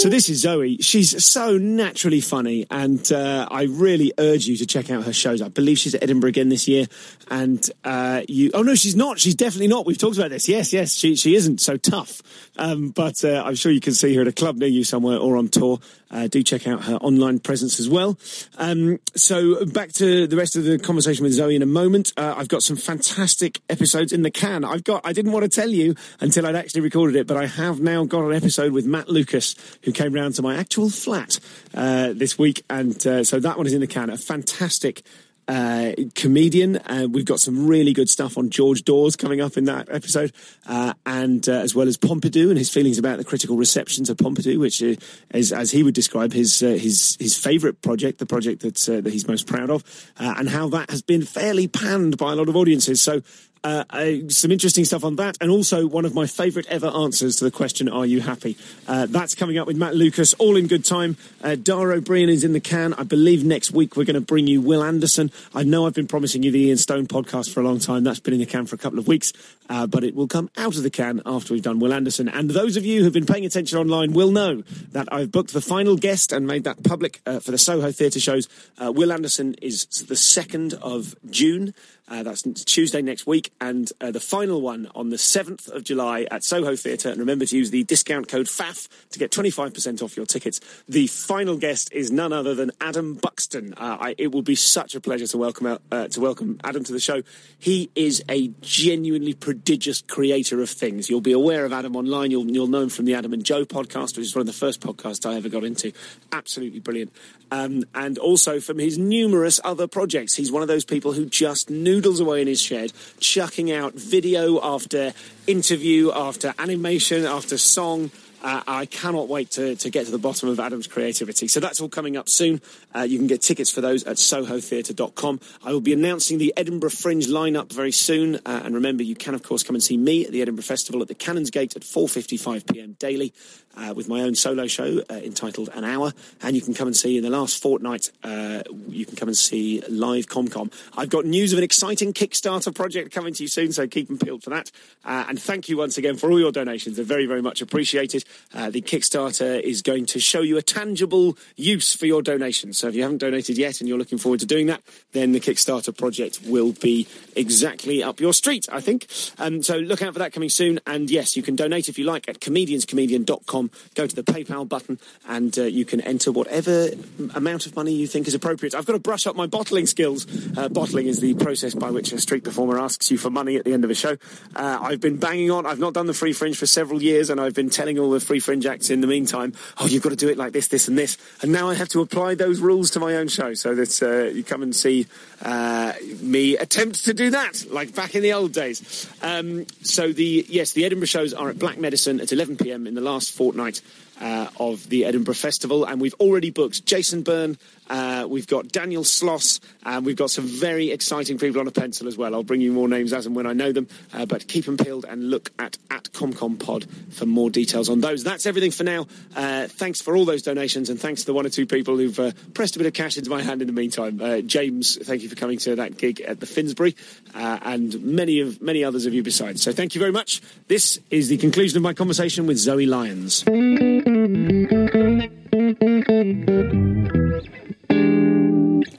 [SPEAKER 5] So this is Zoe. She's so naturally funny, and uh, I really urge you to check out her shows. I believe she's at Edinburgh again this year, and uh, you. Oh no, she's not. She's definitely not. We've talked about this. Yes, yes, she she isn't so tough, um, but uh, I'm sure you can see her at a club near you somewhere or on tour. Uh, do check out her online presence as well. Um, so back to the rest of the conversation with Zoe in a moment. Uh, I've got some fantastic episodes in the can. I've got. I didn't want to tell you until I'd actually recorded it, but I have now got an episode with Matt Lucas, who came round to my actual flat uh, this week, and uh, so that one is in the can. A fantastic
[SPEAKER 3] uh, comedian. Uh, we've got some really good stuff on George Dawes coming up in that episode, uh, and uh, as well as Pompidou and his feelings about the critical receptions of Pompidou, which uh, is, as he would describe, his uh, his his favourite project, the project that that he's most proud of, and how that has been fairly panned by a lot of audiences. So uh, uh, some interesting stuff on that, and also one of my favourite ever answers to the question, Are you happy? Uh, that's coming up with Matt Lucas, all in good time. Uh, Dara Ó Briain is in the can. I believe next week we're going to bring you Will Anderson. I know I've been promising you the Ian Stone podcast for a long time. That's been in the can for a couple of weeks, uh, but it will come out of the can after we've done Will Anderson. And those of you who've been paying attention online will know that I've booked the final guest and made that public uh, for the Soho Theatre shows. Will Anderson is the 2nd of June. Uh, that's Tuesday next week, and uh, the final one on the 7th of July at Soho Theatre. And remember to use the discount code FAF to get 25% off your tickets. The final guest is none other than Adam Buxton. Uh, I, it will be such a pleasure to welcome out, uh, to welcome Adam to the show. He is a genuinely prodigious creator of things. You'll be aware of Adam online. You'll, you'll know him from the Adam and Joe podcast, which is one of the first podcasts I ever got into. Absolutely brilliant. Um, and also from his numerous other projects. He's one of those people who just knew noodles away in his shed, chucking out video after interview, after animation, after song. Uh, I cannot wait to, to get to the bottom of Adam's creativity. So that's all coming up soon. Uh, you can get tickets for those at sohotheatre.com. I will be announcing the Edinburgh Fringe lineup very soon. Uh, and remember, you can, of course, come and see me at the Edinburgh Festival at the Canonsgate at 4.55pm daily uh, with my own solo show uh, entitled An Hour. And you can come and see in the last fortnight, uh, you can come and see live ComCom. I've got news of an exciting Kickstarter project coming to you soon, so keep them peeled for that. And thank you once again for all your donations. They're very, very much appreciated. Uh, the Kickstarter is going to show you a tangible use for your donation. So if you haven't donated yet and you're looking forward to doing that, then the Kickstarter project will be exactly up your street, I think. Um, so look out for that coming soon. And yes, you can donate if you like at comedianscomedian.com Go to the PayPal button and uh, you can enter whatever amount of money you think is appropriate. I've got to brush up my bottling skills. Uh, bottling is the process by which a street performer asks you for money at the end of a show. Uh, I've been banging on. I've not done the free fringe for several years and I've been telling all the free fringe acts in the meantime, oh, you've got to do it like this, this, and this. And now I have to apply those rules to my own show so that uh, you come and see uh, me attempt to do that, like back in the old days. Um, so the yes, the Edinburgh shows are at Black Medicine at 11 p.m. in the last fortnight uh, of the Edinburgh Festival, and we've already booked Jason Byrne. Uh, we've got Daniel Sloss, and we've got some very exciting people on a pencil as well. I'll bring you more names as and when I know them, uh, but keep them peeled and look at at ComCom Pod for more details on those. That's everything for now. Uh, thanks for all those donations, and thanks to the one or two people who've uh, pressed a bit of cash into my hand in the meantime. Uh, James, thank you for coming to that gig at the Finsbury, and many of many others of you besides. So thank you very much. This is the conclusion of my conversation with Zoe Lyons.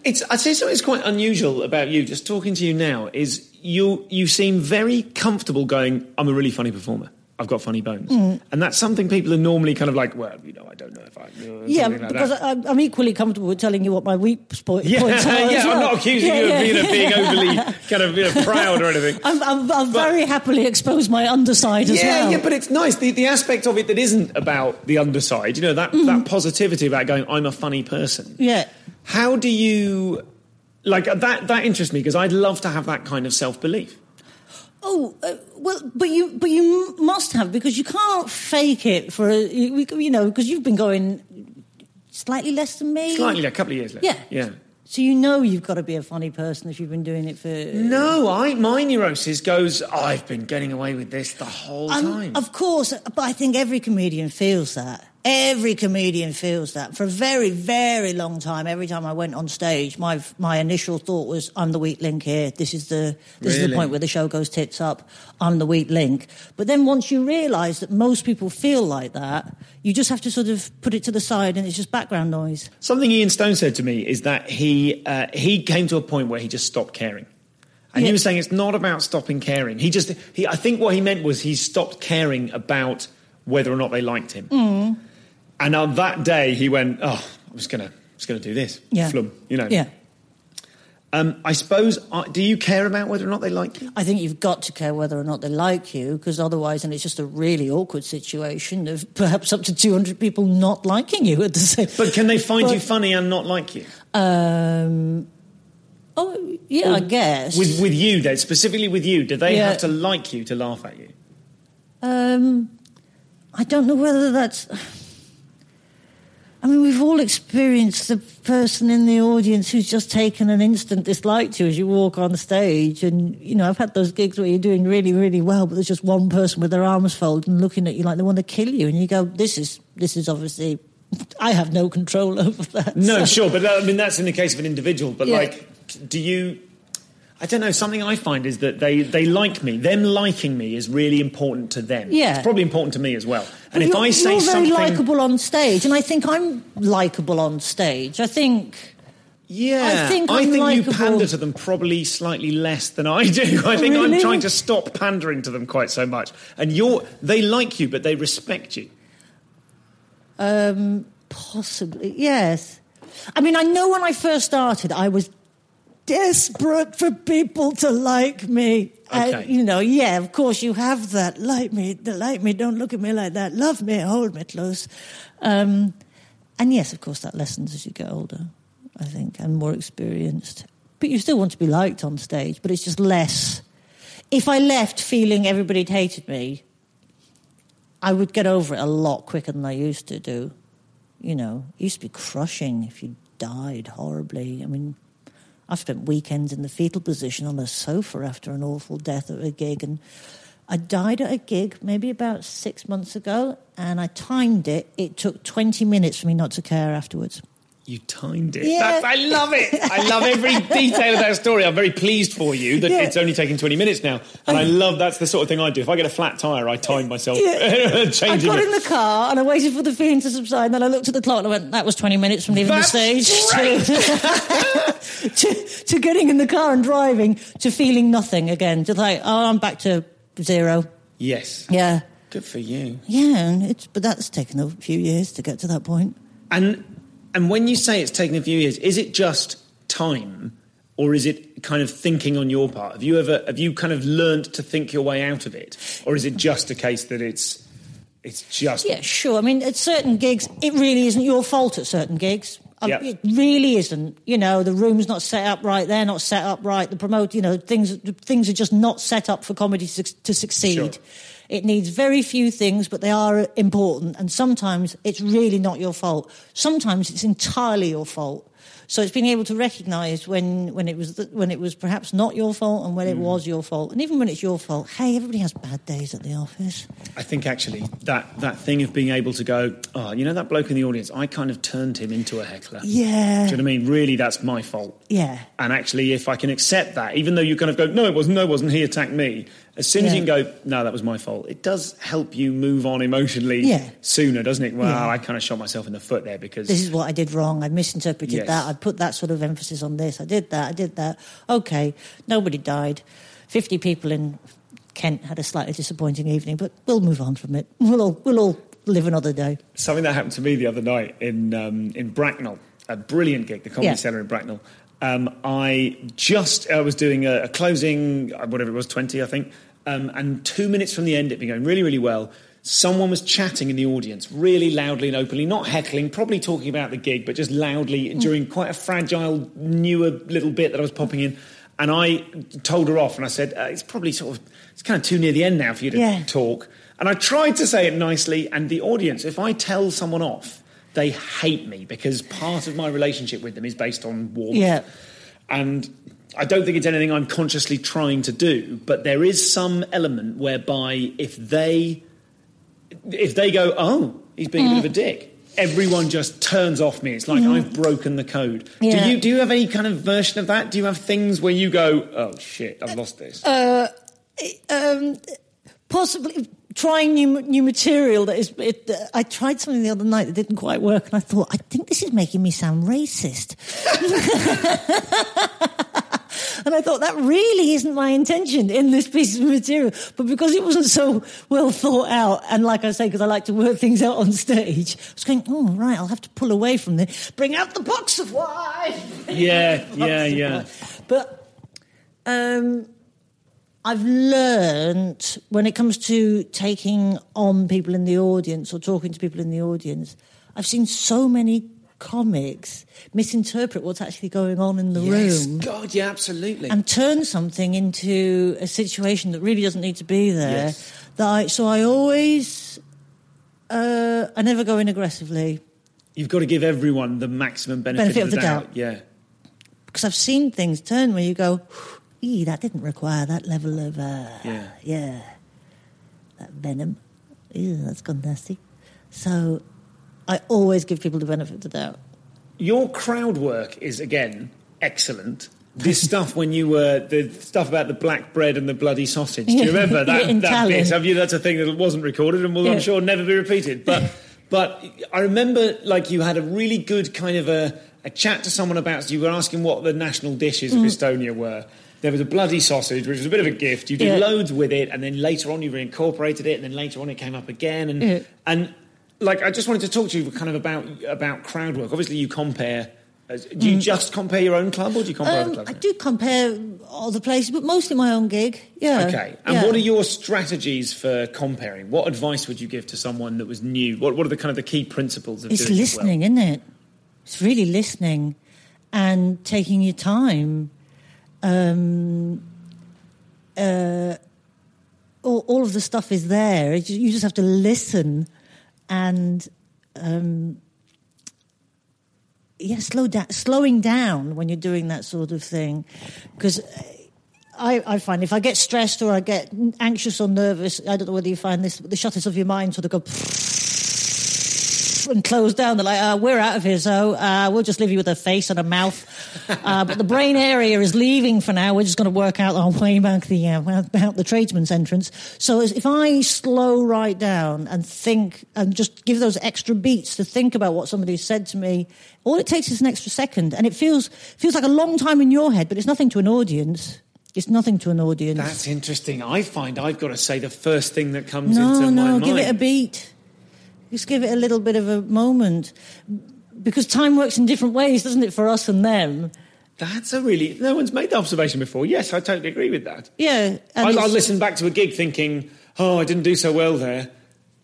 [SPEAKER 3] It's I'd say something that's quite unusual about you. Just talking to you now is you you seem very comfortable going. I'm a really funny performer. I've got funny bones, mm. and that's something people are normally kind of like. Well, you know, I don't know if I.
[SPEAKER 4] yeah, like because that. I'm equally comfortable with telling you what my weak point, is.
[SPEAKER 3] yeah,
[SPEAKER 4] points are.
[SPEAKER 3] Yeah,
[SPEAKER 4] well.
[SPEAKER 3] I'm not accusing yeah, you yeah, of being, overly kind of you know, proud or anything.
[SPEAKER 4] I'm, I'm, I'm but, very happily expose my underside as
[SPEAKER 3] yeah,
[SPEAKER 4] well.
[SPEAKER 3] Yeah, but it's nice the the aspect of it that isn't about the underside. You know that mm. that positivity about going. I'm a funny person.
[SPEAKER 4] Yeah.
[SPEAKER 3] How do you like that? That interests me because I'd love to have that kind of self belief.
[SPEAKER 4] Oh uh, well, but you but you must have because you can't fake it for a, you, you know because you've been going slightly less than me,
[SPEAKER 3] slightly a couple of years less.
[SPEAKER 4] Yeah,
[SPEAKER 3] yeah.
[SPEAKER 4] So you know you've got to be a funny person if you've been doing it for.
[SPEAKER 3] No, I my neurosis goes. I've been getting away with this the whole um, time.
[SPEAKER 4] Of course, but I think every comedian feels that. Every comedian feels that. For a very, very long time, every time I went on stage, my my initial thought was, "I'm the weak link here. This is the this really? is the point where the show goes tits up. I'm the weak link." But then once you realise that most people feel like that, you just have to sort of put it to the side, and it's just background noise.
[SPEAKER 3] Something Ian Stone said to me is that he uh, he came to a point where he just stopped caring. And yeah. he was saying it's not about stopping caring. He just, he, I think what he meant was he stopped caring about whether or not they liked him.
[SPEAKER 4] Mm.
[SPEAKER 3] And on that day, he went, "Oh, I was gonna, I was gonna do this."
[SPEAKER 4] Yeah.
[SPEAKER 3] Flum, you know.
[SPEAKER 4] Yeah.
[SPEAKER 3] Um, I suppose. Uh, do you care about whether or not they like you?
[SPEAKER 4] I think you've got to care whether or not they like you, because otherwise, and it's just a really awkward situation of perhaps up to two hundred people not liking you at the same.
[SPEAKER 3] But can they find but, you funny and not like you?
[SPEAKER 4] Um, Oh, yeah, I guess.
[SPEAKER 3] With with you, then specifically with you, do they
[SPEAKER 4] Yeah.
[SPEAKER 3] have to like you to laugh at you?
[SPEAKER 4] Um, I don't know whether that's. I mean, we've all experienced the person in the audience who's just taken an instant dislike to you as you walk on stage. And, you know, I've had those gigs where you're doing really, really well, but there's just one person with their arms folded and looking at you like they want to kill you. And you go, this is, this is obviously, I have no control over that.
[SPEAKER 3] No,
[SPEAKER 4] So-
[SPEAKER 3] sure, but I mean that's in the case of an individual. But
[SPEAKER 4] Yeah.
[SPEAKER 3] like, do you? I don't know. Something I find is that they they like me. Them liking me is really important to them.
[SPEAKER 4] Yeah.
[SPEAKER 3] it's probably important to me as well. And
[SPEAKER 4] But
[SPEAKER 3] if I say
[SPEAKER 4] you're very
[SPEAKER 3] something,
[SPEAKER 4] likable on stage, and I think I'm likable on stage. I think.
[SPEAKER 3] yeah,
[SPEAKER 4] I think I'm
[SPEAKER 3] you pander to them probably slightly less than I do. I think I'm trying to stop pandering to them quite so much. And you're they like you, but they respect you.
[SPEAKER 4] Um, possibly, yes. I mean, I know when I first started, I was desperate for people to like me. And,
[SPEAKER 3] Okay.
[SPEAKER 4] you know, yeah, of course you have that. Like me, like me, don't look at me like that. Love me, hold me close. Um, and yes, of course, that lessens as you get older, I think, and more experienced. But you still want to be liked on stage, but it's just less. If I left feeling everybody hated me, I would get over it a lot quicker than I used to do. You know, it used to be crushing if you died horribly. I mean, I've spent weekends in the fetal position on a sofa after an awful death at a gig, and I died at a gig maybe about six months ago, and I timed it. It took 20 minutes for me not to care afterwards.
[SPEAKER 3] You timed it.
[SPEAKER 4] Yeah.
[SPEAKER 3] That's, I love it. I love every detail of that story. I'm very pleased for you that
[SPEAKER 4] Yeah.
[SPEAKER 3] it's only taking 20 minutes now. And I love that's the sort of thing I do. If I get a flat tyre, I time myself
[SPEAKER 4] Yeah. I got
[SPEAKER 3] it.
[SPEAKER 4] in the car and I waited for the feeling to subside. And then I looked at the clock and I went, "That was twenty minutes from leaving
[SPEAKER 3] That's
[SPEAKER 4] the stage to, to to getting in the car and driving to feeling nothing again. To like, oh, I'm back to zero.
[SPEAKER 3] Yes.
[SPEAKER 4] Yeah,
[SPEAKER 3] Good for you.
[SPEAKER 4] yeah. It's but that's taken a few years to get to that point.
[SPEAKER 3] And and when you say it's taken a few years, is it just time, or is it kind of thinking on your part? Have you ever have you kind of learned to think your way out of it, or is it just a case that it's it's just
[SPEAKER 4] Yeah, sure. I mean, at certain gigs, it really isn't your fault. At certain gigs.
[SPEAKER 3] Yeah.
[SPEAKER 4] It really isn't. You know, the room's not set up right. They're not set up right. The promote, you know, things things are just not set up for comedy to, to succeed.
[SPEAKER 3] Sure.
[SPEAKER 4] It needs very few things, but they are important. And sometimes it's really not your fault. Sometimes it's entirely your fault. So it's being able to recognise when, when it was when it was perhaps not your fault and when
[SPEAKER 3] Mm.
[SPEAKER 4] it was your fault, and even when it's your fault. Hey, everybody has bad days at the office.
[SPEAKER 3] I think actually that that thing of being able to go, oh, you know that bloke in the audience, I kind of turned him into a heckler.
[SPEAKER 4] Yeah.
[SPEAKER 3] Do you know what I mean? Really, that's my fault.
[SPEAKER 4] Yeah.
[SPEAKER 3] And actually, if I can accept that, even though you kind of go, no, it wasn't, no, it wasn't, he attacked me. As soon as
[SPEAKER 4] Yeah.
[SPEAKER 3] you can go, no, that was my fault, it does help you move on emotionally
[SPEAKER 4] Yeah.
[SPEAKER 3] sooner, doesn't it? Well,
[SPEAKER 4] Yeah.
[SPEAKER 3] I kind of shot myself in the foot there because
[SPEAKER 4] this is what I did wrong. I misinterpreted
[SPEAKER 3] Yes.
[SPEAKER 4] that. I put that sort of emphasis on this. I did that. I did that. Okay, nobody died. 50 people in Kent had a slightly disappointing evening, but we'll move on from it. We'll all, we'll all live another day.
[SPEAKER 3] something that happened to me the other night in um, in Bracknell, a brilliant gig, the Comedy
[SPEAKER 4] Yeah.
[SPEAKER 3] Cellar in Bracknell. Um, I just I was doing a, a closing, uh, whatever it was, twenty, I think, um, and two minutes from the end, it'd been going really, really well. Someone was chatting in the audience, really loudly and openly, not heckling, probably talking about the gig, but just loudly during quite a fragile, newer little bit that I was popping in. And I told her off, and I said, uh, "It's probably sort of, it's kind of too near the end now for you to
[SPEAKER 4] Yeah.
[SPEAKER 3] talk." And I tried to say it nicely, and the audience, if I tell someone off, they hate me because part of my relationship with them is based on warmth.
[SPEAKER 4] Yeah.
[SPEAKER 3] And I don't think it's anything I'm consciously trying to do, but there is some element whereby if they if they go, oh, he's being a bit of a dick, everyone just turns off me. It's like I've broken the code.
[SPEAKER 4] Yeah.
[SPEAKER 3] Do you do you have any kind of version of that? Do you have things where you go, oh shit, I've lost this?
[SPEAKER 4] Um, possibly trying new new material that is. It, uh, I tried something the other night that didn't quite work, and I thought, I think this is making me sound racist. and I thought that really isn't my intention in this piece of material. But because it wasn't so well thought out, and like I say, because I like to work things out on stage, I was going, oh right, I'll have to pull away from this. Bring out the box of wine.
[SPEAKER 3] yeah, yeah, yeah.
[SPEAKER 4] wine. But um, I've learned when it comes to taking on people in the audience or talking to people in the audience, I've seen so many comics misinterpret what's actually going on in the
[SPEAKER 5] Yes,
[SPEAKER 4] room
[SPEAKER 5] God, yeah, absolutely.
[SPEAKER 4] and turn something into a situation that really doesn't need to be there.
[SPEAKER 5] Yes.
[SPEAKER 4] That I, so I always, uh, I never go in aggressively
[SPEAKER 3] You've got to give everyone the maximum benefit,
[SPEAKER 4] Benefit of the doubt.
[SPEAKER 3] Yeah.
[SPEAKER 4] because I've seen things turn where you go, "Ee, that didn't require that level of, uh,
[SPEAKER 3] Yeah.
[SPEAKER 4] yeah, that venom. Ew, that's gone nasty." So I always give people the benefit of the doubt.
[SPEAKER 3] Your crowd work is again excellent. This stuff when you were the stuff about the black bread and the bloody sausage. Do you remember that, that bit? Have you? That's a thing that wasn't recorded and will,
[SPEAKER 4] Yeah.
[SPEAKER 3] I'm sure, never be repeated. But but I remember like you had a really good kind of a, a chat to someone about. You were asking what the national dishes
[SPEAKER 4] Mm.
[SPEAKER 3] of Estonia were. There was a bloody sausage, which was a bit of a gift. You did
[SPEAKER 4] Yeah.
[SPEAKER 3] loads with it, and then later on you reincorporated it, and then later on it came up again, and
[SPEAKER 4] Yeah.
[SPEAKER 3] and like I just wanted to talk to you kind of about about crowd work. Obviously, you compare. Do you just compare your own club, or do you compare other
[SPEAKER 4] Mm. Um,
[SPEAKER 3] clubs?
[SPEAKER 4] I do compare other places, but mostly my own gig. Yeah.
[SPEAKER 3] Okay. And
[SPEAKER 4] yeah.
[SPEAKER 3] what are your strategies for comparing? What advice would you give to someone that was new? What What are the kind of the key principles of
[SPEAKER 4] It's
[SPEAKER 3] doing
[SPEAKER 4] listening,
[SPEAKER 3] it well?
[SPEAKER 4] isn't it? It's really listening and taking your time. Um, uh, all, all of the stuff is there. You just have to listen and, um, yeah, slow down. Slowing down when you're doing that sort of thing, because. I, I find if I get stressed or I get anxious or nervous, I don't know whether you find this, the shutters of your mind sort of go and close down. They're like, uh, we're out of here, so uh, we'll just leave you with a face and a mouth. Uh, but the brain area is leaving for now. We're just going to work out our way back the uh, out the tradesman's entrance. So if I slow right down and think and just give those extra beats to think about what somebody said to me, all it takes is an extra second, and it feels feels like a long time in your head, but it's nothing to an audience. It's nothing to an audience.
[SPEAKER 3] That's interesting. I find I've got to say the first thing that comes
[SPEAKER 4] No,
[SPEAKER 3] into my mind.
[SPEAKER 4] no,
[SPEAKER 3] mind.
[SPEAKER 4] give it a beat. Just give it a little bit of a moment. Because time works in different ways, doesn't it, for us and them?
[SPEAKER 3] That's a really no one's made that observation before. Yes, I totally agree with that.
[SPEAKER 4] Yeah.
[SPEAKER 3] I, I listen back to a gig thinking, "Oh, I didn't do so well there,"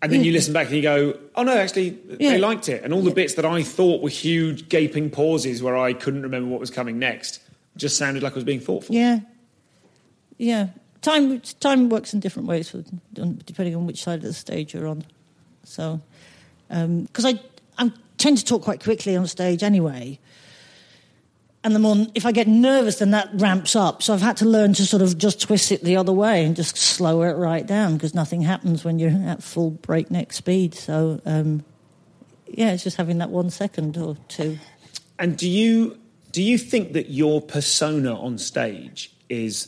[SPEAKER 3] and then you listen back and you go, "Oh no, actually,
[SPEAKER 4] Yeah.
[SPEAKER 3] they liked it." And all the bits that I thought were huge gaping pauses where I couldn't remember what was coming next just sounded like I was being thoughtful.
[SPEAKER 4] Yeah. Yeah. Time, time works in different ways for, depending on which side of the stage you're on. So, because I, I tend to talk quite quickly on stage anyway. And the more, if I get nervous, then that ramps up. So I've had to learn to sort of just twist it the other way and just slow it right down because nothing happens when you're at full breakneck speed. So, um, yeah, it's just having that one second or two.
[SPEAKER 3] And do you do you think that your persona on stage is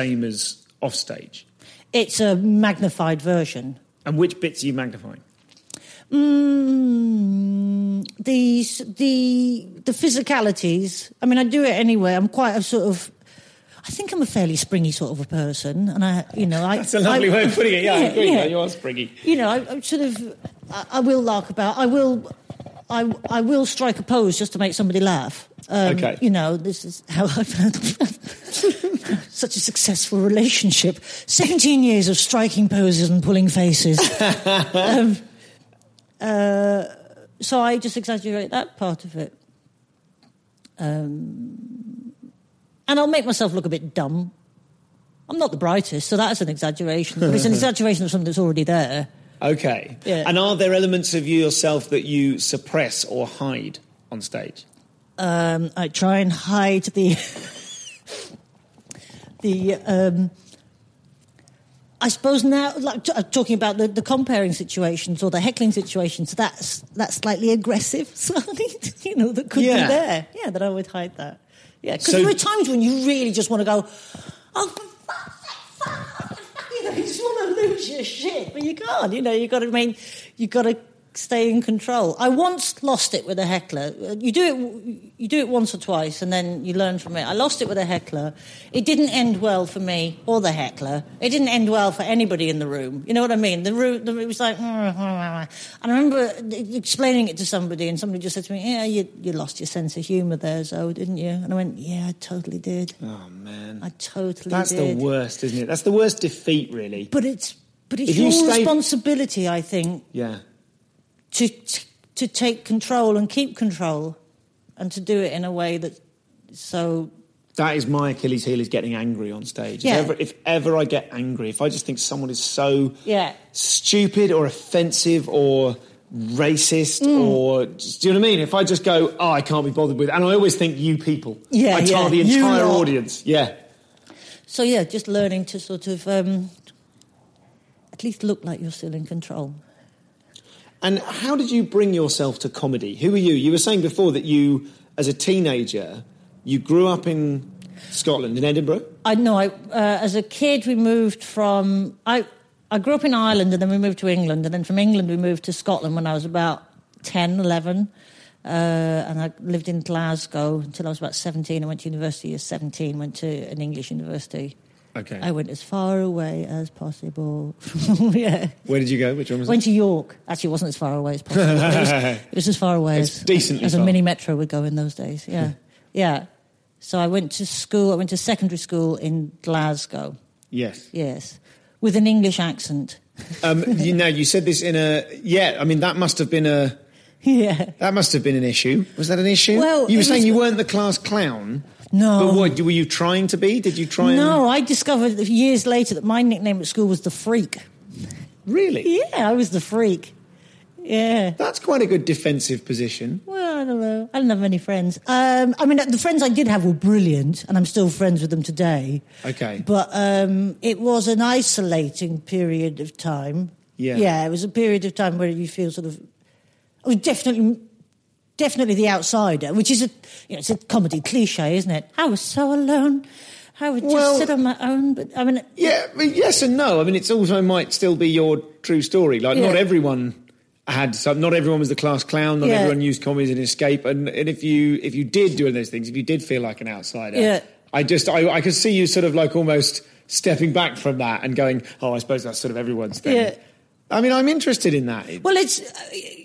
[SPEAKER 3] Same as off stage?
[SPEAKER 4] It's a magnified version.
[SPEAKER 3] And which bits are you magnifying?
[SPEAKER 4] Mm, the the the physicalities. I mean, I do it anyway. I'm quite a sort of. I think I'm a fairly springy sort of a person, and I, you know, I.
[SPEAKER 3] That's a lovely
[SPEAKER 4] I-
[SPEAKER 3] way of putting it. Yeah, I agree. Yeah, you are springy.
[SPEAKER 4] You know, I, I'm sort of. I, I will lark about. I will. I I will strike a pose just to make somebody laugh. Um,
[SPEAKER 3] Okay.
[SPEAKER 4] You know, this is how I've had such a successful relationship. Seventeen years of striking poses and pulling faces. um, uh, so I just exaggerate that part of it. Um, and I'll make myself look a bit dumb. I'm not the brightest, so that's an exaggeration. But it's an exaggeration of something that's already there.
[SPEAKER 3] Okay.
[SPEAKER 4] Yeah.
[SPEAKER 3] And are there elements of you yourself that you suppress or hide on stage?
[SPEAKER 4] Um, I try and hide the the. Um, I suppose now, like t- uh, talking about the, the comparing situations or the heckling situations, that's that slightly aggressive side, you know, that could
[SPEAKER 3] Yeah.
[SPEAKER 4] be there. Yeah, that I would hide that. Yeah, because
[SPEAKER 3] So-
[SPEAKER 4] there are times when you really just want to go, oh, for fuck's sake, fuck," you just want to lose your shit, but you can't. You know, you got to I mean, you got to stay in control. I once lost it with a heckler. You do it, you do it once or twice, and then you learn from it. I lost it with a heckler. It didn't end well for me or the heckler. It didn't end well for anybody in the room. You know what I mean? The room, the, it was like, mm, mm, mm, and I remember explaining it to somebody, and somebody just said to me, "Yeah, you, you lost your sense of humour there, Zoe, didn't you?" And I went, "Yeah, I totally did.
[SPEAKER 3] Oh man,
[SPEAKER 4] I totally
[SPEAKER 3] that's
[SPEAKER 4] did."
[SPEAKER 3] the worst, isn't it? That's the worst defeat, really.
[SPEAKER 4] But it's but it's
[SPEAKER 3] If you
[SPEAKER 4] your
[SPEAKER 3] stay-
[SPEAKER 4] responsibility, I think,
[SPEAKER 3] Yeah.
[SPEAKER 4] To to take control and keep control, and to do it in a way that so
[SPEAKER 3] That is my Achilles heel is getting angry on stage.
[SPEAKER 4] Yeah.
[SPEAKER 3] If, ever, if ever I get angry, if I just think someone is so
[SPEAKER 4] Yeah.
[SPEAKER 3] stupid or offensive or racist
[SPEAKER 4] Mm.
[SPEAKER 3] or do you know what I mean? If I just go, oh, I can't be bothered with, and I always think you people,
[SPEAKER 4] Yeah,
[SPEAKER 3] I
[SPEAKER 4] yeah,
[SPEAKER 3] the entire
[SPEAKER 4] lot.
[SPEAKER 3] audience. Yeah,
[SPEAKER 4] so yeah, just learning to sort of um, at least look like you're still in control.
[SPEAKER 3] And how did you bring yourself to comedy? Who are you? You were saying before that you, as a teenager, you grew up in Scotland, in Edinburgh.
[SPEAKER 4] I know. I, uh, as a kid, we moved from. I I grew up in Ireland, and then we moved to England, and then from England we moved to Scotland when I was about 10, 11. Uh, and I lived in Glasgow until I was about 17. I went to university at 17, went to an English university.
[SPEAKER 3] Okay.
[SPEAKER 4] I went as far away as possible. yeah.
[SPEAKER 3] Where did you go? Which one was
[SPEAKER 4] Went to York. Actually, it wasn't as far away as possible. it, was, it was as far away
[SPEAKER 3] It's
[SPEAKER 4] as,
[SPEAKER 3] decently
[SPEAKER 4] as a mini metro would go in those days. Yeah, yeah. So I went to school. I went to secondary school in Glasgow.
[SPEAKER 3] Yes.
[SPEAKER 4] Yes, with an English accent.
[SPEAKER 3] Um, you know, you said this in a. Yeah, I mean, that must have been a.
[SPEAKER 4] yeah.
[SPEAKER 3] That must have been an issue. Was that an issue?
[SPEAKER 4] Well,
[SPEAKER 3] you were saying
[SPEAKER 4] was-
[SPEAKER 3] you weren't the class clown.
[SPEAKER 4] No.
[SPEAKER 3] But what were you trying to be? Did you try and
[SPEAKER 4] No, I discovered years later that my nickname at school was the Freak.
[SPEAKER 3] really?
[SPEAKER 4] Yeah, I was the Freak. Yeah.
[SPEAKER 3] That's quite a good defensive position.
[SPEAKER 4] Well, I don't know. I didn't have many friends. Um, I mean, the friends I did have were brilliant, and I'm still friends with them today.
[SPEAKER 3] Okay.
[SPEAKER 4] But um, it was an isolating period of time.
[SPEAKER 3] Yeah.
[SPEAKER 4] Yeah, it was a period of time where you feel sort of. I was definitely, definitely the outsider, which is a, you know, it's a comedy cliche, isn't it? I was so alone. I would just
[SPEAKER 3] Well-
[SPEAKER 4] sit on my own. But I mean,
[SPEAKER 3] Yeah, I mean, yes and no. I mean, it's also might still be your true story. Like, not everyone had some. Not everyone was the class clown. Not
[SPEAKER 4] Yeah.
[SPEAKER 3] everyone used comedy as an escape. And, and if you if you did do those things, if you did feel like an outsider,
[SPEAKER 4] Yeah.
[SPEAKER 3] I just I, I could see you sort of like almost stepping back from that and going, oh, I suppose that's sort of everyone's thing.
[SPEAKER 4] Yeah.
[SPEAKER 3] I mean, I'm interested in that.
[SPEAKER 4] Well, it's uh,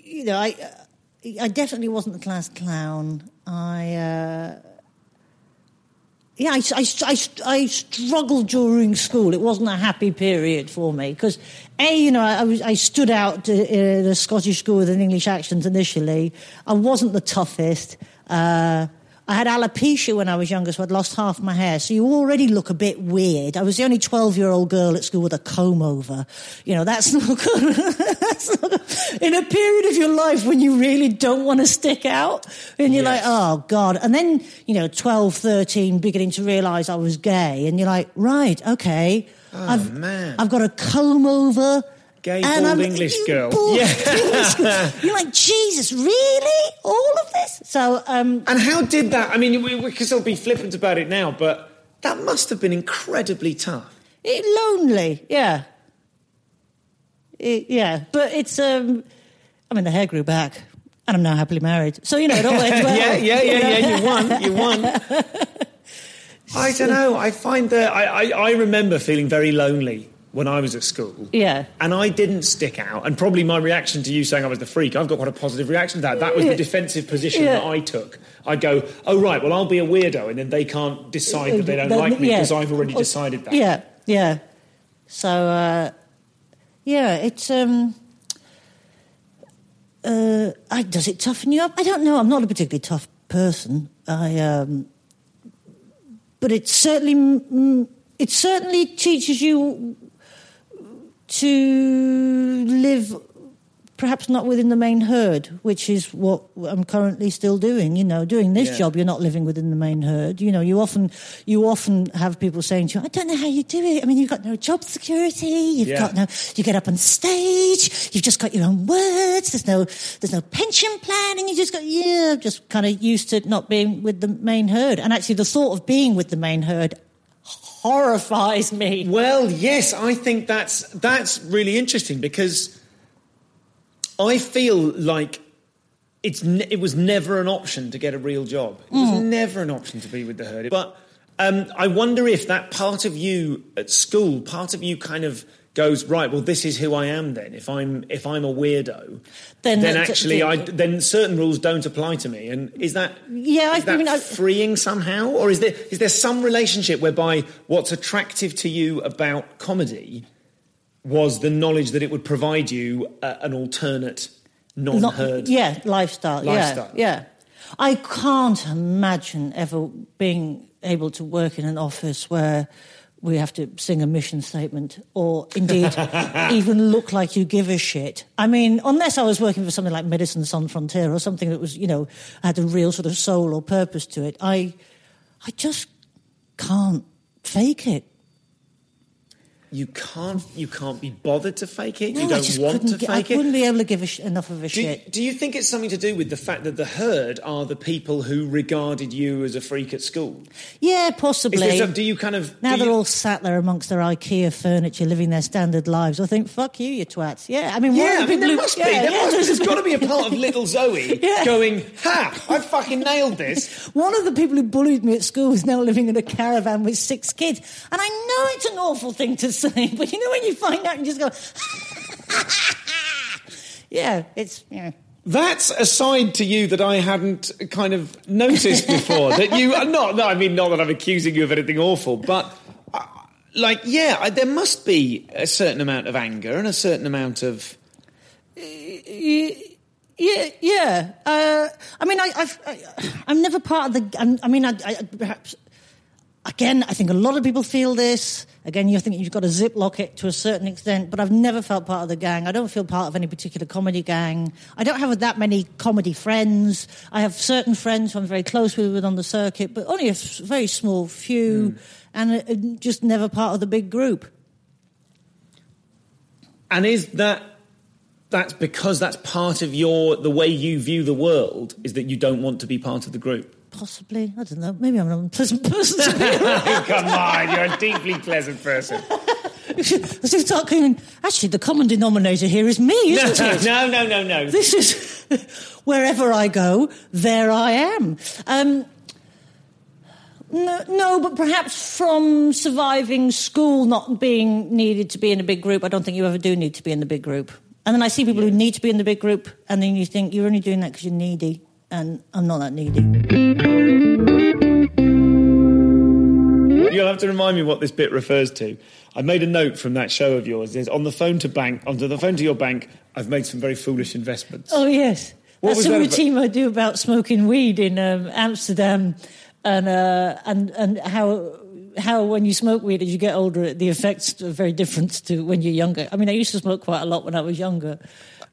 [SPEAKER 4] you know, I I definitely wasn't the class clown. I uh, yeah, I, I, I, I struggled during school. It wasn't a happy period for me because a you know I I stood out in a Scottish school with an English accent initially. I wasn't the toughest. Uh, I had alopecia when I was younger, so I'd lost half my hair. So you already look a bit weird. I was the only 12 year old girl at school with a comb over. You know, that's not good. that's not good. In a period of your life when you really don't want to stick out, and you're like, oh God. And then, you know, 12, 13, beginning to realize I was gay, and you're like, right, okay. Oh, I've,
[SPEAKER 3] man.
[SPEAKER 4] I've got a comb over.
[SPEAKER 3] Gay,
[SPEAKER 4] and
[SPEAKER 3] bald
[SPEAKER 4] I'm-
[SPEAKER 3] English girl. Yeah.
[SPEAKER 4] You're like, Jesus, really? All of this? So, um,
[SPEAKER 3] And how did that? I mean, we, we can still be flippant about it now, but that must have been incredibly tough.
[SPEAKER 4] It, lonely, yeah. It- yeah, but it's, um, I mean, the hair grew back, and I'm now happily married. So, you know, it all went well.
[SPEAKER 3] yeah, yeah, yeah, yeah. You won. You won. I don't know. I find that I, I, I remember feeling very lonely when I was at school.
[SPEAKER 4] Yeah.
[SPEAKER 3] And I didn't stick out. And probably my reaction to you saying I was the freak, I've got quite a positive reaction to that. That was the defensive position
[SPEAKER 4] Yeah.
[SPEAKER 3] that I took. I'd go, oh, right, well, I'll be a weirdo, and then they can't decide that they don't like me
[SPEAKER 4] yeah.
[SPEAKER 3] because I've already decided that.
[SPEAKER 4] Yeah, yeah. So, uh, yeah, it's. Um, uh, I, does it toughen you up? I don't know. I'm not a particularly tough person. I, um, but it certainly, mm, it certainly teaches you to live perhaps not within the main herd, which is what I'm currently still doing. You know, doing this
[SPEAKER 3] Yeah.
[SPEAKER 4] job, you're not living within the main herd. You know, you often you often have people saying to you, "I don't know how you do it. I mean, you've got no job security. You've
[SPEAKER 3] Yeah.
[SPEAKER 4] got no. You get up on stage. You've just got your own words. There's no there's no pension plan, and you just got yeah, just kind of used to not being with the main herd. And actually, the thought of being with the main herd horrifies me.
[SPEAKER 3] Well, yes, I think that's that's really interesting because I feel like it's ne- it was never an option to get a real job. It was never an option to be with the herd. But um, I wonder if that part of you at school, part of you kind of goes right. Well, this is who I am. Then, if I'm if I'm a weirdo,
[SPEAKER 4] Then
[SPEAKER 3] then, actually, I then certain rules don't apply to me. And is that
[SPEAKER 4] Yeah, I-
[SPEAKER 3] is that
[SPEAKER 4] I mean, I-
[SPEAKER 3] freeing somehow, or is there is there some relationship whereby what's attractive to you about comedy was the knowledge that it would provide you uh, an alternate,
[SPEAKER 4] Not-
[SPEAKER 3] non-herd?
[SPEAKER 4] yeah, lifestyle.
[SPEAKER 3] Lifestyle.
[SPEAKER 4] Yeah, yeah. I can't imagine ever being able to work in an office where we have to sing a mission statement or indeed even look like you give a shit. I mean, unless I was working for something like Médecins Sans Frontières or something that was, you know, had a real sort of soul or purpose to it, I, I just can't fake it.
[SPEAKER 3] You can't you can't be bothered to fake it.
[SPEAKER 4] No,
[SPEAKER 3] you don't want to fake
[SPEAKER 4] I
[SPEAKER 3] it.
[SPEAKER 4] I wouldn't be able to give a sh- enough of a
[SPEAKER 3] Do,
[SPEAKER 4] shit.
[SPEAKER 3] do you think it's something to do with the fact that the herd are the people who regarded you as a freak at school?
[SPEAKER 4] Yeah,
[SPEAKER 3] Is
[SPEAKER 4] possibly.
[SPEAKER 3] some, do you kind of
[SPEAKER 4] Now they're
[SPEAKER 3] you-
[SPEAKER 4] all sat there amongst their IKEA furniture, living their standard lives. I think, fuck you, you twats. Yeah, I mean, one
[SPEAKER 3] Yeah,
[SPEAKER 4] of the
[SPEAKER 3] I mean,
[SPEAKER 4] people
[SPEAKER 3] there must be.
[SPEAKER 4] yeah,
[SPEAKER 3] There
[SPEAKER 4] yeah,
[SPEAKER 3] must be.
[SPEAKER 4] there's-
[SPEAKER 3] got to be a part of little Zoe going, "Ha! I fucking nailed this."
[SPEAKER 4] One of the people who bullied me at school is now living in a caravan with six kids. And I know it's an awful thing to but you know when you find out and you just go, yeah, it's, yeah.
[SPEAKER 3] That's a side to you that I hadn't kind of noticed before. that you are not. No, I mean, not that I'm accusing you of anything awful, but uh, like, yeah, I, there must be a certain amount of anger and a certain amount of.
[SPEAKER 4] Yeah, yeah. Uh, I mean, I, I've, I, I'm never part of the. I'm, I mean, I, I, perhaps again, I think a lot of people feel this. Again, you think you've got to ziplock it to a certain extent, but I've never felt part of the gang. I don't feel part of any particular comedy gang. I don't have that many comedy friends. I have certain friends who I'm very close with on the circuit, but only a very small few, and uh, just never part of the big group.
[SPEAKER 3] And is that that's because that's part of your the way you view the world is that you don't want to be part of the group?
[SPEAKER 4] Possibly, I don't know. Maybe I'm an unpleasant person to be around.
[SPEAKER 3] Come on, you're a deeply pleasant person.
[SPEAKER 4] As if start going, actually, the common denominator here is me, isn't it?
[SPEAKER 3] no, no, no, no.
[SPEAKER 4] This is wherever I go, there I am. Um, no, no, but perhaps from surviving school, not being needed to be in a big group, I don't think you ever do need to be in the big group. And then I see people who need to be in the big group, and then you think you're only doing that because you're needy, and I'm not that needy.
[SPEAKER 3] You'll have to remind me what this bit refers to. I made a note from that show of yours. There's on the phone to bank, onto the phone to your bank. I've made some very foolish investments.
[SPEAKER 4] Oh yes,
[SPEAKER 3] What
[SPEAKER 4] that's a
[SPEAKER 3] that about?
[SPEAKER 4] routine I do about smoking weed in um, Amsterdam, and uh, and and how how when you smoke weed as you get older, the effects are very different to when you're younger. I mean, I used to smoke quite a lot when I was younger.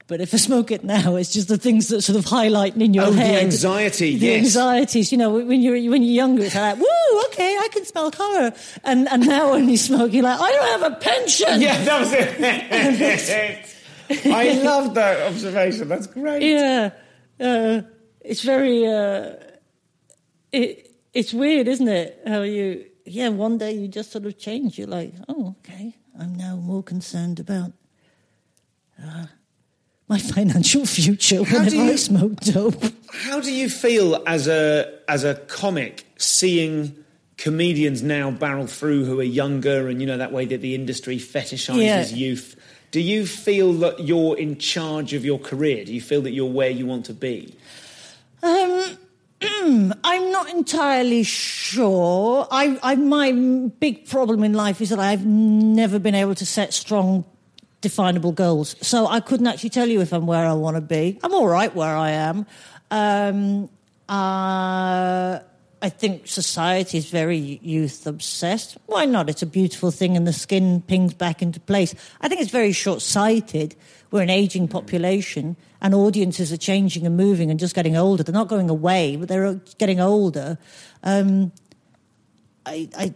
[SPEAKER 4] But if I smoke it now, it's just the things that sort of highlight in your head.
[SPEAKER 3] Oh, the anxiety,
[SPEAKER 4] the
[SPEAKER 3] yes.
[SPEAKER 4] anxieties. You know, when you're when you're younger, it's like, woo, okay, I can smell horror. And and now when you smoke, you're like, I don't have a pension.
[SPEAKER 3] Yeah, that was it. I love that observation. That's great.
[SPEAKER 4] Yeah, uh, it's very. Uh, it it's weird, isn't it? How you? Yeah, one day you just sort of change. You're like, oh, okay, I'm now more concerned about uh, my financial future
[SPEAKER 3] How
[SPEAKER 4] whenever
[SPEAKER 3] you-
[SPEAKER 4] I smoke dope.
[SPEAKER 3] How do you feel as a as a comic seeing comedians now barrel through who are younger and you know that way that the industry fetishizes
[SPEAKER 4] Yeah.
[SPEAKER 3] youth? Do you feel that you're in charge of your career? Do you feel that you're where you want to be?
[SPEAKER 4] Um, I'm not entirely sure. I, I, my big problem in life is that I've never been able to set strong, definable goals. So I couldn't actually tell you if I'm where I want to be. I'm all right where I am. Um, uh, I think society is very youth obsessed. Why not? It's a beautiful thing, and the skin pings back into place. I think it's very short sighted. We're an aging population, and audiences are changing and moving and just getting older. They're not going away, but they're getting older. Um, I, I,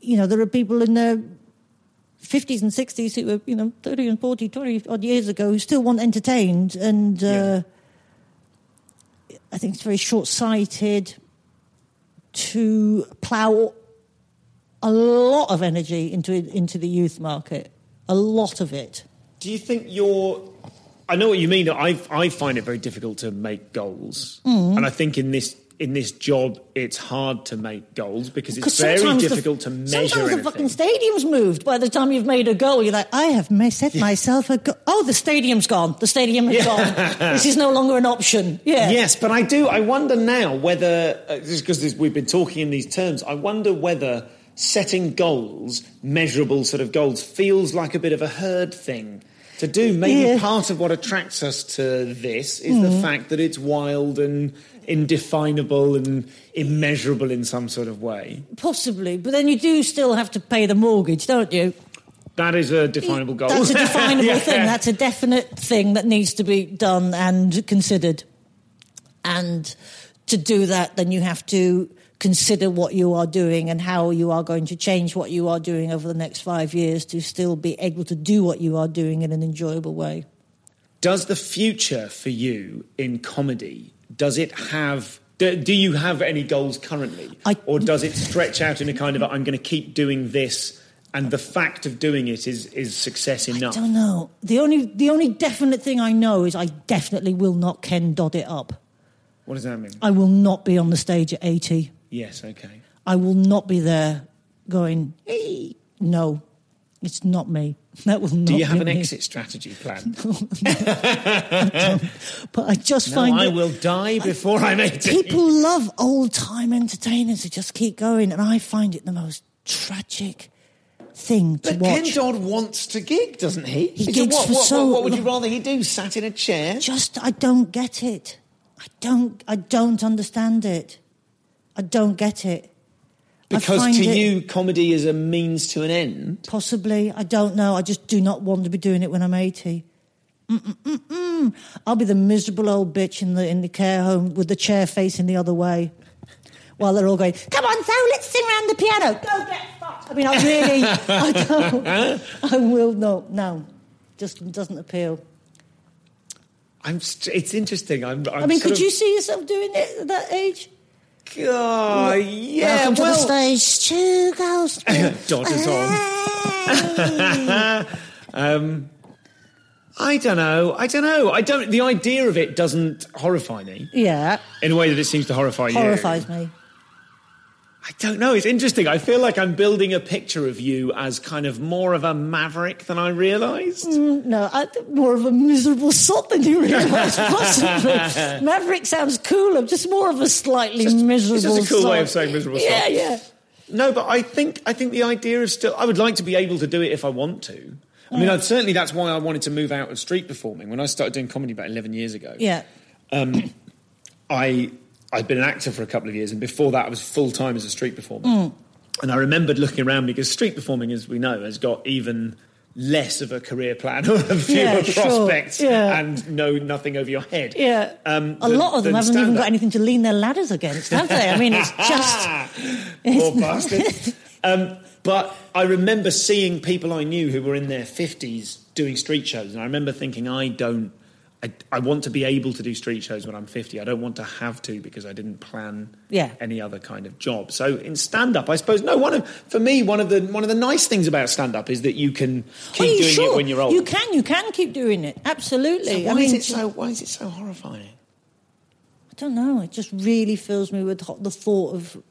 [SPEAKER 4] you know, there are people in their 50s and 60s who were, you know, 30 and 40, 20 odd years ago who still want entertained. And uh, I think it's very short sighted to plough a lot of energy into into the youth market, a lot of it.
[SPEAKER 3] Do you think you're? I know what you mean. I I find it very difficult to make goals,
[SPEAKER 4] Mm.
[SPEAKER 3] and I think in this in this job it's hard to make goals because it's very
[SPEAKER 4] sometimes the-
[SPEAKER 3] difficult to measure
[SPEAKER 4] Sometimes
[SPEAKER 3] anything.
[SPEAKER 4] the fucking stadium's moved. By the time you've made a goal, you're like, I have set myself a goal. Oh, the stadium's gone. The stadium has gone. This is no longer an option. Yeah.
[SPEAKER 3] Yes, but I do. I wonder now whether, uh, just because we've been talking in these terms, I wonder whether setting goals, measurable sort of goals, feels like a bit of a herd thing to do. Maybe
[SPEAKER 4] Yeah.
[SPEAKER 3] part of what attracts us to this is the fact that it's wild and indefinable and immeasurable in some sort of way.
[SPEAKER 4] Possibly. But then you do still have to pay the mortgage, don't you?
[SPEAKER 3] That is a definable goal.
[SPEAKER 4] That's a definable
[SPEAKER 3] Yeah.
[SPEAKER 4] thing. That's a definite thing that needs to be done and considered. And to do that, then you have to consider what you are doing and how you are going to change what you are doing over the next five years to still be able to do what you are doing in an enjoyable way.
[SPEAKER 3] Does the future for you in comedy does it have? Do, do you have any goals currently,
[SPEAKER 4] I-
[SPEAKER 3] or does it stretch out in a kind of I'm going to keep doing this, and the fact of doing it is is success enough?
[SPEAKER 4] I don't know. The only the only definite thing I know is I definitely will not Ken Dodd it up.
[SPEAKER 3] What does that mean?
[SPEAKER 4] I will not be on the stage at eighty.
[SPEAKER 3] yes, okay.
[SPEAKER 4] I will not be there going, hey, no, it's not me. That will not
[SPEAKER 3] Do you have an
[SPEAKER 4] me.
[SPEAKER 3] exit strategy plan?
[SPEAKER 4] But I just
[SPEAKER 3] no,
[SPEAKER 4] find
[SPEAKER 3] I will die before I'm 80.
[SPEAKER 4] People love old time entertainers who just keep going, and I find it the most tragic thing to
[SPEAKER 3] But
[SPEAKER 4] watch.
[SPEAKER 3] Ken Dodd wants to gig, doesn't he?
[SPEAKER 4] He gigs
[SPEAKER 3] what,
[SPEAKER 4] for
[SPEAKER 3] what,
[SPEAKER 4] so
[SPEAKER 3] what, what would you rather he do? Sat in a chair?
[SPEAKER 4] just I don't get it. I don't. I don't understand it. I don't get it.
[SPEAKER 3] Because to
[SPEAKER 4] it-
[SPEAKER 3] you, comedy is a means to an end.
[SPEAKER 4] Possibly. I don't know. I just do not want to be doing it when I'm 80. Mm-mm-mm-mm. I'll be the miserable old bitch in the in the care home with the chair facing the other way, while they're all going, "Come on, so let's sing around the piano. Go get fucked." I mean, I really, I don't, I will not. No, just doesn't appeal.
[SPEAKER 3] I'm. St- it's interesting. I'm. I'm
[SPEAKER 4] I mean, could
[SPEAKER 3] of-
[SPEAKER 4] you see yourself doing it at that age?
[SPEAKER 3] Oh, yeah.
[SPEAKER 4] Welcome to
[SPEAKER 3] well,
[SPEAKER 4] the stage, two girls.
[SPEAKER 3] Dodders on. um, I don't know. I don't know. I don't. The idea of it doesn't horrify me
[SPEAKER 4] Yeah,
[SPEAKER 3] in a way that it seems to horrify you.
[SPEAKER 4] horrifies me.
[SPEAKER 3] I don't know. It's interesting. I feel like I'm building a picture of you as kind of more of a maverick than I realised.
[SPEAKER 4] Mm, no, I more of a miserable sot than you realise, possibly. Maverick sounds cooler, just more of a slightly
[SPEAKER 3] Just- it's
[SPEAKER 4] miserable
[SPEAKER 3] just a cool
[SPEAKER 4] sot.
[SPEAKER 3] way of saying miserable
[SPEAKER 4] Yeah,
[SPEAKER 3] sot.
[SPEAKER 4] yeah.
[SPEAKER 3] No, but I think I think the idea is still. I would like to be able to do it if I want to. I mean, I'd, certainly that's why I wanted to move out of street performing when I started doing comedy about eleven years ago.
[SPEAKER 4] Yeah.
[SPEAKER 3] Um, I I'd been an actor for a couple of years, and before that, I was full time as a street performer.
[SPEAKER 4] Mm.
[SPEAKER 3] And I remembered looking around because street performing, as we know, has got even less of a career plan or fewer
[SPEAKER 4] Yeah, sure.
[SPEAKER 3] prospects
[SPEAKER 4] Yeah.
[SPEAKER 3] and no nothing over your head.
[SPEAKER 4] Yeah.
[SPEAKER 3] Um,
[SPEAKER 4] a
[SPEAKER 3] than-
[SPEAKER 4] lot of them haven't even got anything to lean their ladders against, have they? I mean, it's just.
[SPEAKER 3] Poor bastard. Um, but I remember seeing people I knew who were in their 50s doing street shows, and I remember thinking, I don't. I, I want to be able to do street shows when I'm 50. I don't want to have to because I didn't plan
[SPEAKER 4] Yeah.
[SPEAKER 3] any other kind of job. So in stand up, I suppose no one of for me one of the one of the nice things about stand up is that you can keep
[SPEAKER 4] Oh, you
[SPEAKER 3] doing
[SPEAKER 4] sure?
[SPEAKER 3] it when you're old.
[SPEAKER 4] You can, you can keep doing it. Absolutely.
[SPEAKER 3] So why
[SPEAKER 4] I mean,
[SPEAKER 3] is it so why is it so horrifying?
[SPEAKER 4] I don't know. It just really fills me with the thought of.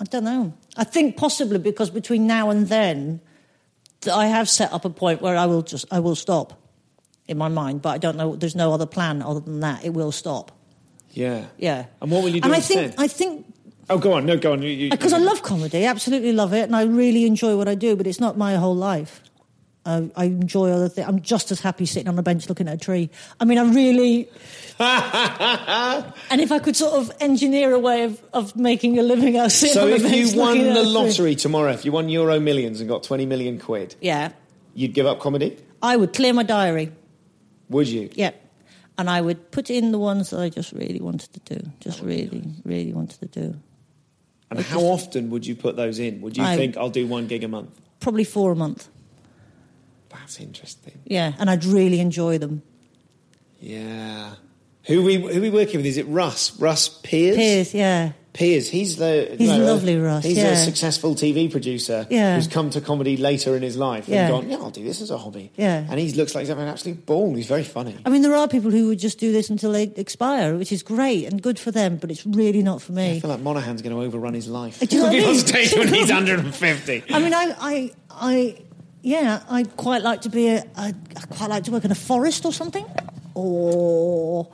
[SPEAKER 4] I don't know. I think possibly because between now and then, I have set up a point where I will just I will stop in my mind, but I don't know. There's no other plan other than that. It will stop.
[SPEAKER 3] Yeah.
[SPEAKER 4] Yeah.
[SPEAKER 3] And what will you do
[SPEAKER 4] And I
[SPEAKER 3] instead?
[SPEAKER 4] think I think
[SPEAKER 3] oh, go on. No, go on. You- you-
[SPEAKER 4] because I love comedy, absolutely love it, and I really enjoy what I do. But it's not my whole life. I, I enjoy other things. I'm just as happy sitting on a bench looking at a tree. I mean, I really. and if I could sort of engineer a way of, of making a living out of sitting
[SPEAKER 3] So
[SPEAKER 4] on a
[SPEAKER 3] if you won the lottery tomorrow, if you won Euro Millions and got 20 million quid,
[SPEAKER 4] yeah,
[SPEAKER 3] you'd give up comedy?
[SPEAKER 4] I would clear my diary.
[SPEAKER 3] Would you?
[SPEAKER 4] Yeah. And I would put in the ones that I just really wanted to do. Just oh, really, really wanted to do.
[SPEAKER 3] And how often would you put those in? Would you
[SPEAKER 4] I-
[SPEAKER 3] think I'll do one gig a month?
[SPEAKER 4] Probably four a month.
[SPEAKER 3] That's interesting.
[SPEAKER 4] Yeah. And I'd really enjoy them.
[SPEAKER 3] Yeah. Who we who we working with? Is it Russ? Russ Peers?
[SPEAKER 4] Peers, yeah.
[SPEAKER 3] Peers, he's the
[SPEAKER 4] He's lovely, Ross,
[SPEAKER 3] He's
[SPEAKER 4] yeah.
[SPEAKER 3] a successful TV producer
[SPEAKER 4] Yeah.
[SPEAKER 3] who's come to comedy later in his life
[SPEAKER 4] Yeah.
[SPEAKER 3] and gone, yeah, I'll do this as a hobby.
[SPEAKER 4] Yeah.
[SPEAKER 3] and he looks like he's having an absolute ball. He's very funny.
[SPEAKER 4] I mean, there are people who would just do this until they expire, which is great and good for them, but it's really not for me.
[SPEAKER 3] I feel like Monaghan's going to overrun his life.
[SPEAKER 4] Do you know I
[SPEAKER 3] He'll be on stage when he's 150.
[SPEAKER 4] I mean, I, I, I, yeah, I'd quite like to be a, I'd, I'd quite like to work in a forest or something, or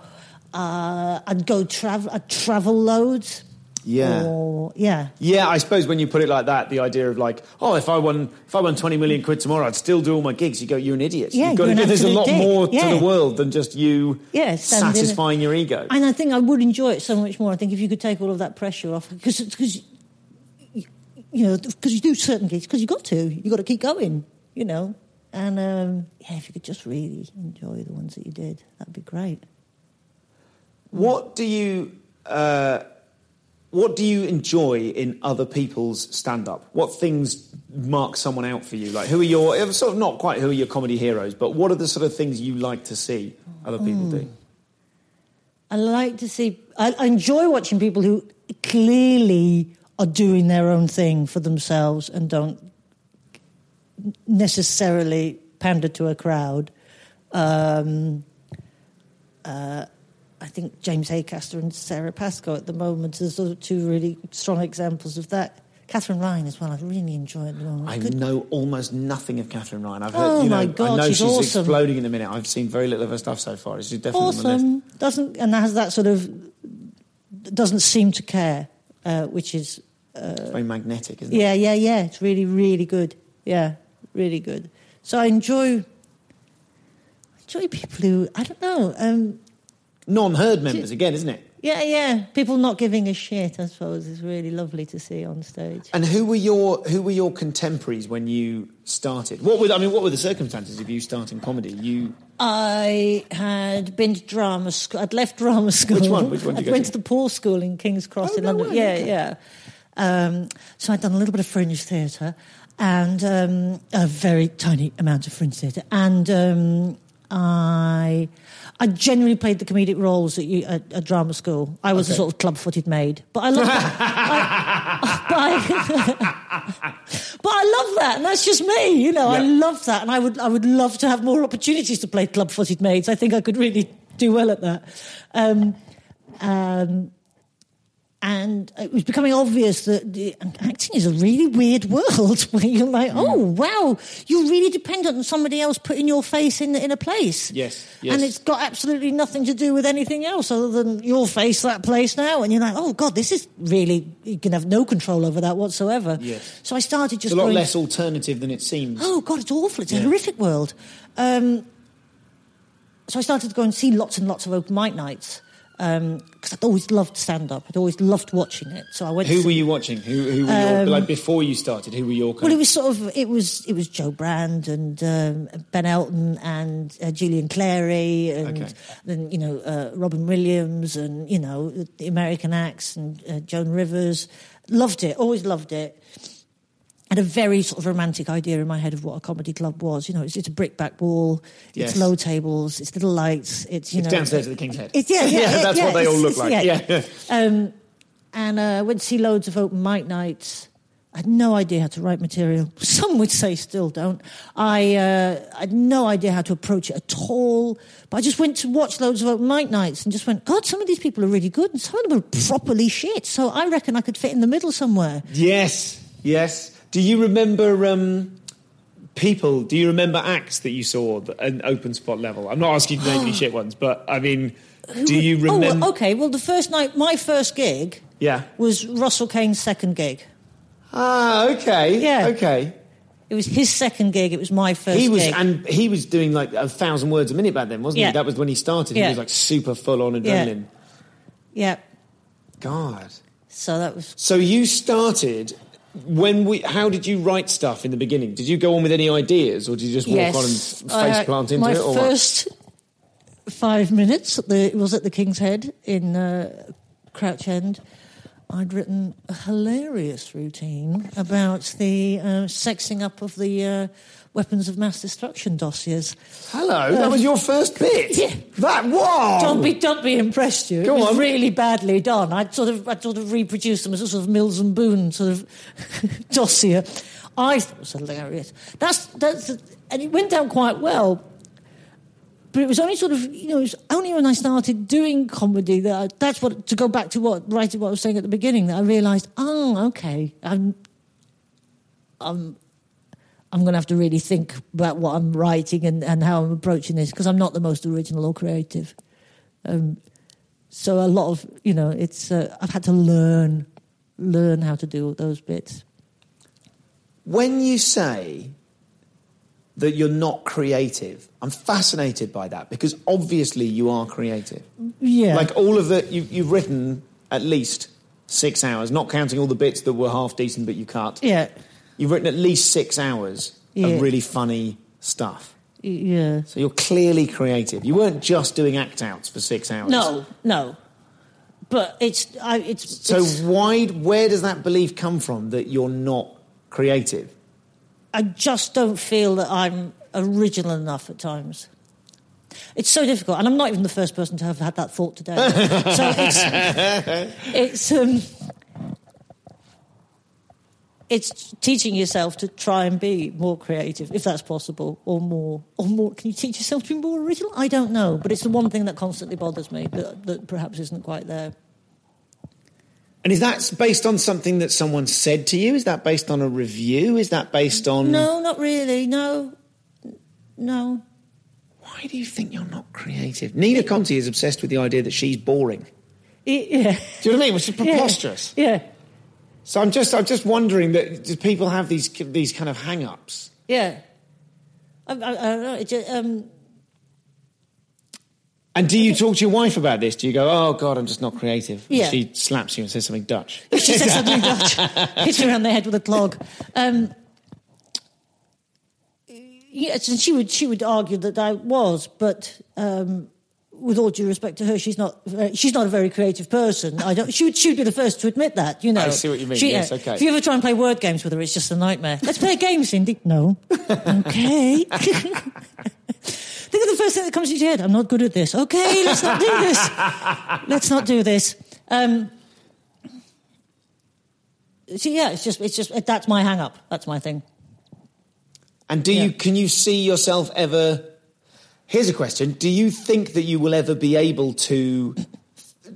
[SPEAKER 4] uh, I'd go travel, I'd travel loads.
[SPEAKER 3] Yeah.
[SPEAKER 4] Or, yeah.
[SPEAKER 3] Yeah, I suppose when you put it like that, the idea of like, oh, if I won, if I won twenty million quid tomorrow, I'd still do all my gigs. You go, you're an idiot.
[SPEAKER 4] Yeah,
[SPEAKER 3] You've got to, there's a lot
[SPEAKER 4] dick.
[SPEAKER 3] more
[SPEAKER 4] Yeah.
[SPEAKER 3] to the world than just you
[SPEAKER 4] Yeah, stand in it.
[SPEAKER 3] satisfying your ego.
[SPEAKER 4] And I think I would enjoy it so much more. I think if you could take all of that pressure off, because because you know, because you do certain gigs, because you got to, you got to keep going, you know. And um, yeah, if you could just really enjoy the ones that you did, that'd be great.
[SPEAKER 3] What do you uh, what do you enjoy in other people's stand up? What things mark someone out for you? Like who are your uh, sort of not quite who are your comedy heroes, but what are the sort of things you like to see other people do?
[SPEAKER 4] I like to see. I, I enjoy watching people who clearly are doing their own thing for themselves and don't necessarily pander to a crowd. Um, uh, I think James Acaster and Sara Pascoe at the moment are sort of two really strong examples of that. Katherine Ryan as well. I really enjoy the moment.
[SPEAKER 3] I
[SPEAKER 4] Good-
[SPEAKER 3] know almost nothing of Katherine Ryan. I've heard,
[SPEAKER 4] Oh
[SPEAKER 3] you know,
[SPEAKER 4] my God,
[SPEAKER 3] I know
[SPEAKER 4] she's
[SPEAKER 3] she's,
[SPEAKER 4] awesome.
[SPEAKER 3] exploding in a minute. I've seen very little of her stuff so far. She's definitely on the list.
[SPEAKER 4] awesome. Doesn't and has that sort of doesn't seem to care, uh, which is
[SPEAKER 3] It's very magnetic, isn't it?
[SPEAKER 4] Yeah, yeah, yeah. It's really, really good. Yeah, really good. So I enjoy enjoy people who I don't know. Um,
[SPEAKER 3] Non-herd members again, isn't it?
[SPEAKER 4] yeah, yeah. People not giving a shit. I suppose is really lovely to see on stage.
[SPEAKER 3] And who were your who were your contemporaries when you started? What were I mean? What were the circumstances of you starting comedy? You
[SPEAKER 4] I had been to drama school. I'd left drama school.
[SPEAKER 3] Which one? Which one did
[SPEAKER 4] I went
[SPEAKER 3] to?
[SPEAKER 4] to the Poor School in King's Cross
[SPEAKER 3] Oh,
[SPEAKER 4] in
[SPEAKER 3] no
[SPEAKER 4] London.
[SPEAKER 3] way,
[SPEAKER 4] yeah, yeah. Um, so I'd done a little bit of fringe theatre and um, a very tiny amount of fringe theatre, and um, I. I generally played the comedic roles at, you, at, at drama school. I was a sort of club-footed maid, but I love that. I, but, I, but I love that, and that's just me. You know, I love that, and I would I would love to have more opportunities to play club-footed maids. I think I could really do well at that. Um, um, and it was becoming obvious that the, acting is a really weird world where you're like, oh wow, you're really dependent on somebody else putting your face in in a place.
[SPEAKER 3] Yes, yes.
[SPEAKER 4] and it's got absolutely nothing to do with anything else other than your face that place now. And you're like, oh god, this is really you can have no control over that whatsoever.
[SPEAKER 3] Yes.
[SPEAKER 4] So I started just
[SPEAKER 3] it's a lot
[SPEAKER 4] going,
[SPEAKER 3] less alternative than it seems.
[SPEAKER 4] oh god, it's awful. It's
[SPEAKER 3] Yeah.
[SPEAKER 4] a horrific world. Um, so I started to go and see lots and lots of open mic nights because I'd always loved stand up. I'd always loved watching it. So I went.
[SPEAKER 3] Who
[SPEAKER 4] to,
[SPEAKER 3] were you watching? Who, who were your, like before you started? Who were your
[SPEAKER 4] Um, Well, it was sort of it was it was Jo Brand and um, Ben Elton and uh, Julian Clary and
[SPEAKER 3] Okay.
[SPEAKER 4] then you know uh, Robin Williams and you know the American acts and uh, Joan Rivers. Loved it. Always loved it. Had a very sort of romantic idea in my head of what a comedy club was. You know, it's, it's a brickbat wall.
[SPEAKER 3] Yes.
[SPEAKER 4] It's low tables. It's little lights. It's you
[SPEAKER 3] It's
[SPEAKER 4] know
[SPEAKER 3] downstairs at the King's Head.
[SPEAKER 4] It's, yeah, yeah, yeah,
[SPEAKER 3] that's
[SPEAKER 4] yeah,
[SPEAKER 3] what they all look like. Yeah.
[SPEAKER 4] Um, and uh, went to see loads of open mic nights. I had no idea how to write material. Some would say still don't. I, uh, I had no idea how to approach it at all. But I just went to watch loads of open mic nights and just went, God, some of these people are really good and some of them are properly shit. So I reckon I could fit in the middle somewhere.
[SPEAKER 3] Yes, yes. Do you remember um, people? Do you remember acts that you saw at an open spot level? I'm not asking you to name any shit ones, but I mean, do you
[SPEAKER 4] Oh,
[SPEAKER 3] remember?
[SPEAKER 4] well, okay. Well, the first night, my first gig
[SPEAKER 3] Yeah.
[SPEAKER 4] was Russell Kane's second gig.
[SPEAKER 3] Ah, okay.
[SPEAKER 4] Yeah.
[SPEAKER 3] Okay.
[SPEAKER 4] It was his second gig. It was my first
[SPEAKER 3] He was,
[SPEAKER 4] gig.
[SPEAKER 3] and he was doing like a thousand words a minute back then, wasn't
[SPEAKER 4] Yeah.
[SPEAKER 3] he? That was when he started. He
[SPEAKER 4] Yeah.
[SPEAKER 3] was like super full on
[SPEAKER 4] Yeah.
[SPEAKER 3] adrenaline.
[SPEAKER 4] yeah.
[SPEAKER 3] God.
[SPEAKER 4] So that was
[SPEAKER 3] So you started when we? How did you write stuff in the beginning? Did you go on with any ideas, or did you just walk on and face plant into
[SPEAKER 4] my
[SPEAKER 3] it? Or what?
[SPEAKER 4] first five minutes at the, it was at the King's Head in uh, Crouch End. I'd written a hilarious routine about the uh, sexing up of the uh, weapons of mass destruction dossiers.
[SPEAKER 3] Hello, that um, was your first bit.
[SPEAKER 4] Yeah.
[SPEAKER 3] That wow.
[SPEAKER 4] Don't be, don't be impressed, you. It was
[SPEAKER 3] on.
[SPEAKER 4] really badly done. I'd sort of, I'd sort of reproduced them as a sort of Mills and Boon sort of dossier. I thought it was hilarious. That's, that's, and it went down quite well. But it was only sort of, you know, it was only when I started doing comedy that I, that's what, to go back to what, right to what I was saying at the beginning, that I realised, oh, okay, I'm, I'm, I'm going to have to really think about what I'm writing and, and how I'm approaching this because I'm not the most original or creative. Um, so a lot of, you know, it's, uh, I've had to learn, learn how to do those bits.
[SPEAKER 3] When you say that you're not creative, I'm fascinated by that because obviously you are creative.
[SPEAKER 4] Yeah.
[SPEAKER 3] Like all of the, you, you've written at least six hours, not counting all the bits that were half decent but you cut.
[SPEAKER 4] yeah.
[SPEAKER 3] You've written at least six hours
[SPEAKER 4] Yeah.
[SPEAKER 3] of really funny stuff.
[SPEAKER 4] Yeah.
[SPEAKER 3] So you're clearly creative. You weren't just doing act outs for six hours.
[SPEAKER 4] No, no. But it's, I, it's,
[SPEAKER 3] So
[SPEAKER 4] it's-
[SPEAKER 3] why? Where does that belief come from that you're not creative?
[SPEAKER 4] I just don't feel that I'm original enough at times. It's so difficult, and I'm not even the first person to have had that thought today. so it's it's um, it's teaching yourself to try and be more creative, if that's possible, or more or more. Can you teach yourself to be more original? I don't know, but it's the one thing that constantly bothers me that, that perhaps isn't quite there.
[SPEAKER 3] And is that based on something that someone said to you? Is that based on a review? Is that based on?
[SPEAKER 4] No, not really. No, no.
[SPEAKER 3] Why do you think you're not creative? Nina Conti is obsessed with the idea that she's boring.
[SPEAKER 4] It- yeah.
[SPEAKER 3] Do you know what I mean? Which is preposterous.
[SPEAKER 4] Yeah.
[SPEAKER 3] So I'm just, I'm just wondering that do people have these, these kind of hang-ups?
[SPEAKER 4] Yeah. I, I, I don't know. Just, um,
[SPEAKER 3] And do you talk to your wife about this? Do you go, "Oh God, I'm just not creative"? And
[SPEAKER 4] Yeah.
[SPEAKER 3] She slaps you and says something Dutch.
[SPEAKER 4] she said something Dutch, hit her around the head with a clog. Um, yes, and she would she would argue that I was, but um, with all due respect to her, she's not very, she's not a very creative person. I don't. She would she would be the first to admit that. You know.
[SPEAKER 3] I see what you mean.
[SPEAKER 4] She-
[SPEAKER 3] Yes,
[SPEAKER 4] uh,
[SPEAKER 3] okay.
[SPEAKER 4] If you ever try and play word games with her, it's just a nightmare. Let's play a game, Cindy. No. Okay. Think of the first thing that comes into your head. I'm not good at this. Okay, let's not do this. let's not do this. Um, so yeah, it's just, it's just, that's my hang up. That's my thing.
[SPEAKER 3] And do you can you see yourself ever? Here's a question: Do you think that you will ever be able to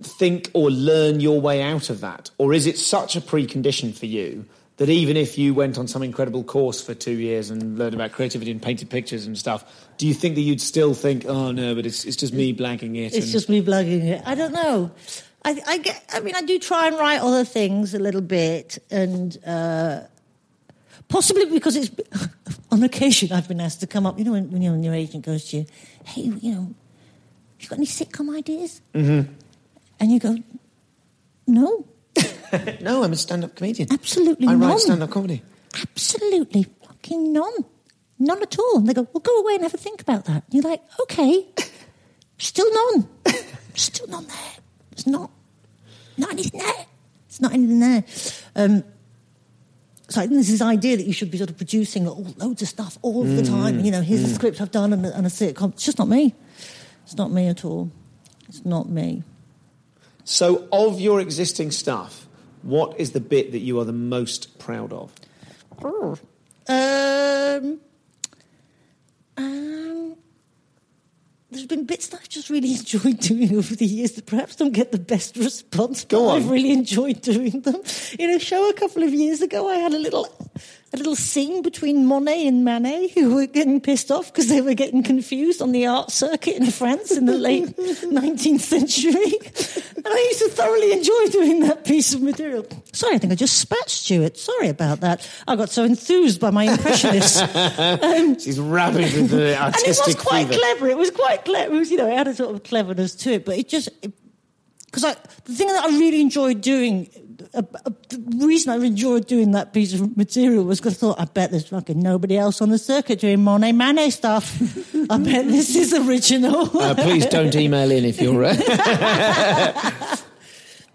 [SPEAKER 3] think or learn your way out of that, or is it such a precondition for you that even if you went on some incredible course for two years and learned about creativity and painted pictures and stuff, do you think that you'd still think, "Oh no, but it's it's just me blagging it"?
[SPEAKER 4] It's
[SPEAKER 3] and-
[SPEAKER 4] just me blagging it. I don't know. I, I get, I mean, I do try and write other things a little bit and, uh, possibly because it's, on occasion I've been asked to come up, you know, when, when, you when your agent goes to you, hey, you know, you got any sitcom ideas? Mm-hmm. And you go, no,
[SPEAKER 3] no, I'm a stand-up comedian.
[SPEAKER 4] absolutely
[SPEAKER 3] I
[SPEAKER 4] none.
[SPEAKER 3] write stand-up comedy.
[SPEAKER 4] Absolutely fucking none. None at all. And they go, well, go away and have a think about that. And you're like, okay, still none. still none there. It's not, not anything there. It's not anything there. Um, so there's this idea that you should be sort of producing all, loads of stuff all of the time. You know, here's a script I've done and, a- and a sitcom. It's just not me. It's not me at all. It's not me.
[SPEAKER 3] So, of your existing stuff, what is the bit that you are the most proud of?
[SPEAKER 4] Um, been bits that I've just really enjoyed doing over the years that perhaps don't get the best response. But. I've really enjoyed doing them. In a show a couple of years ago, I had a little. A little scene between Monet and Manet, who were getting pissed off because they were getting confused on the art circuit in France in the late 19th century. And I used to thoroughly enjoy doing that piece of material. Sorry, I think I just spat, Stuart. Sorry about that. I got so enthused by my impressionists.
[SPEAKER 3] Um, She's rabid with the
[SPEAKER 4] and it was quite
[SPEAKER 3] fever.
[SPEAKER 4] clever. It was quite clever. It was, you know, it had a sort of cleverness to it, but it just because I the thing that I really enjoyed doing. Uh, uh, the reason I enjoyed doing that piece of material was because I thought, I bet there's fucking nobody else on the circuit doing Monet Manet stuff. I bet this is original.
[SPEAKER 3] Uh, please don't email in if you're. Uh...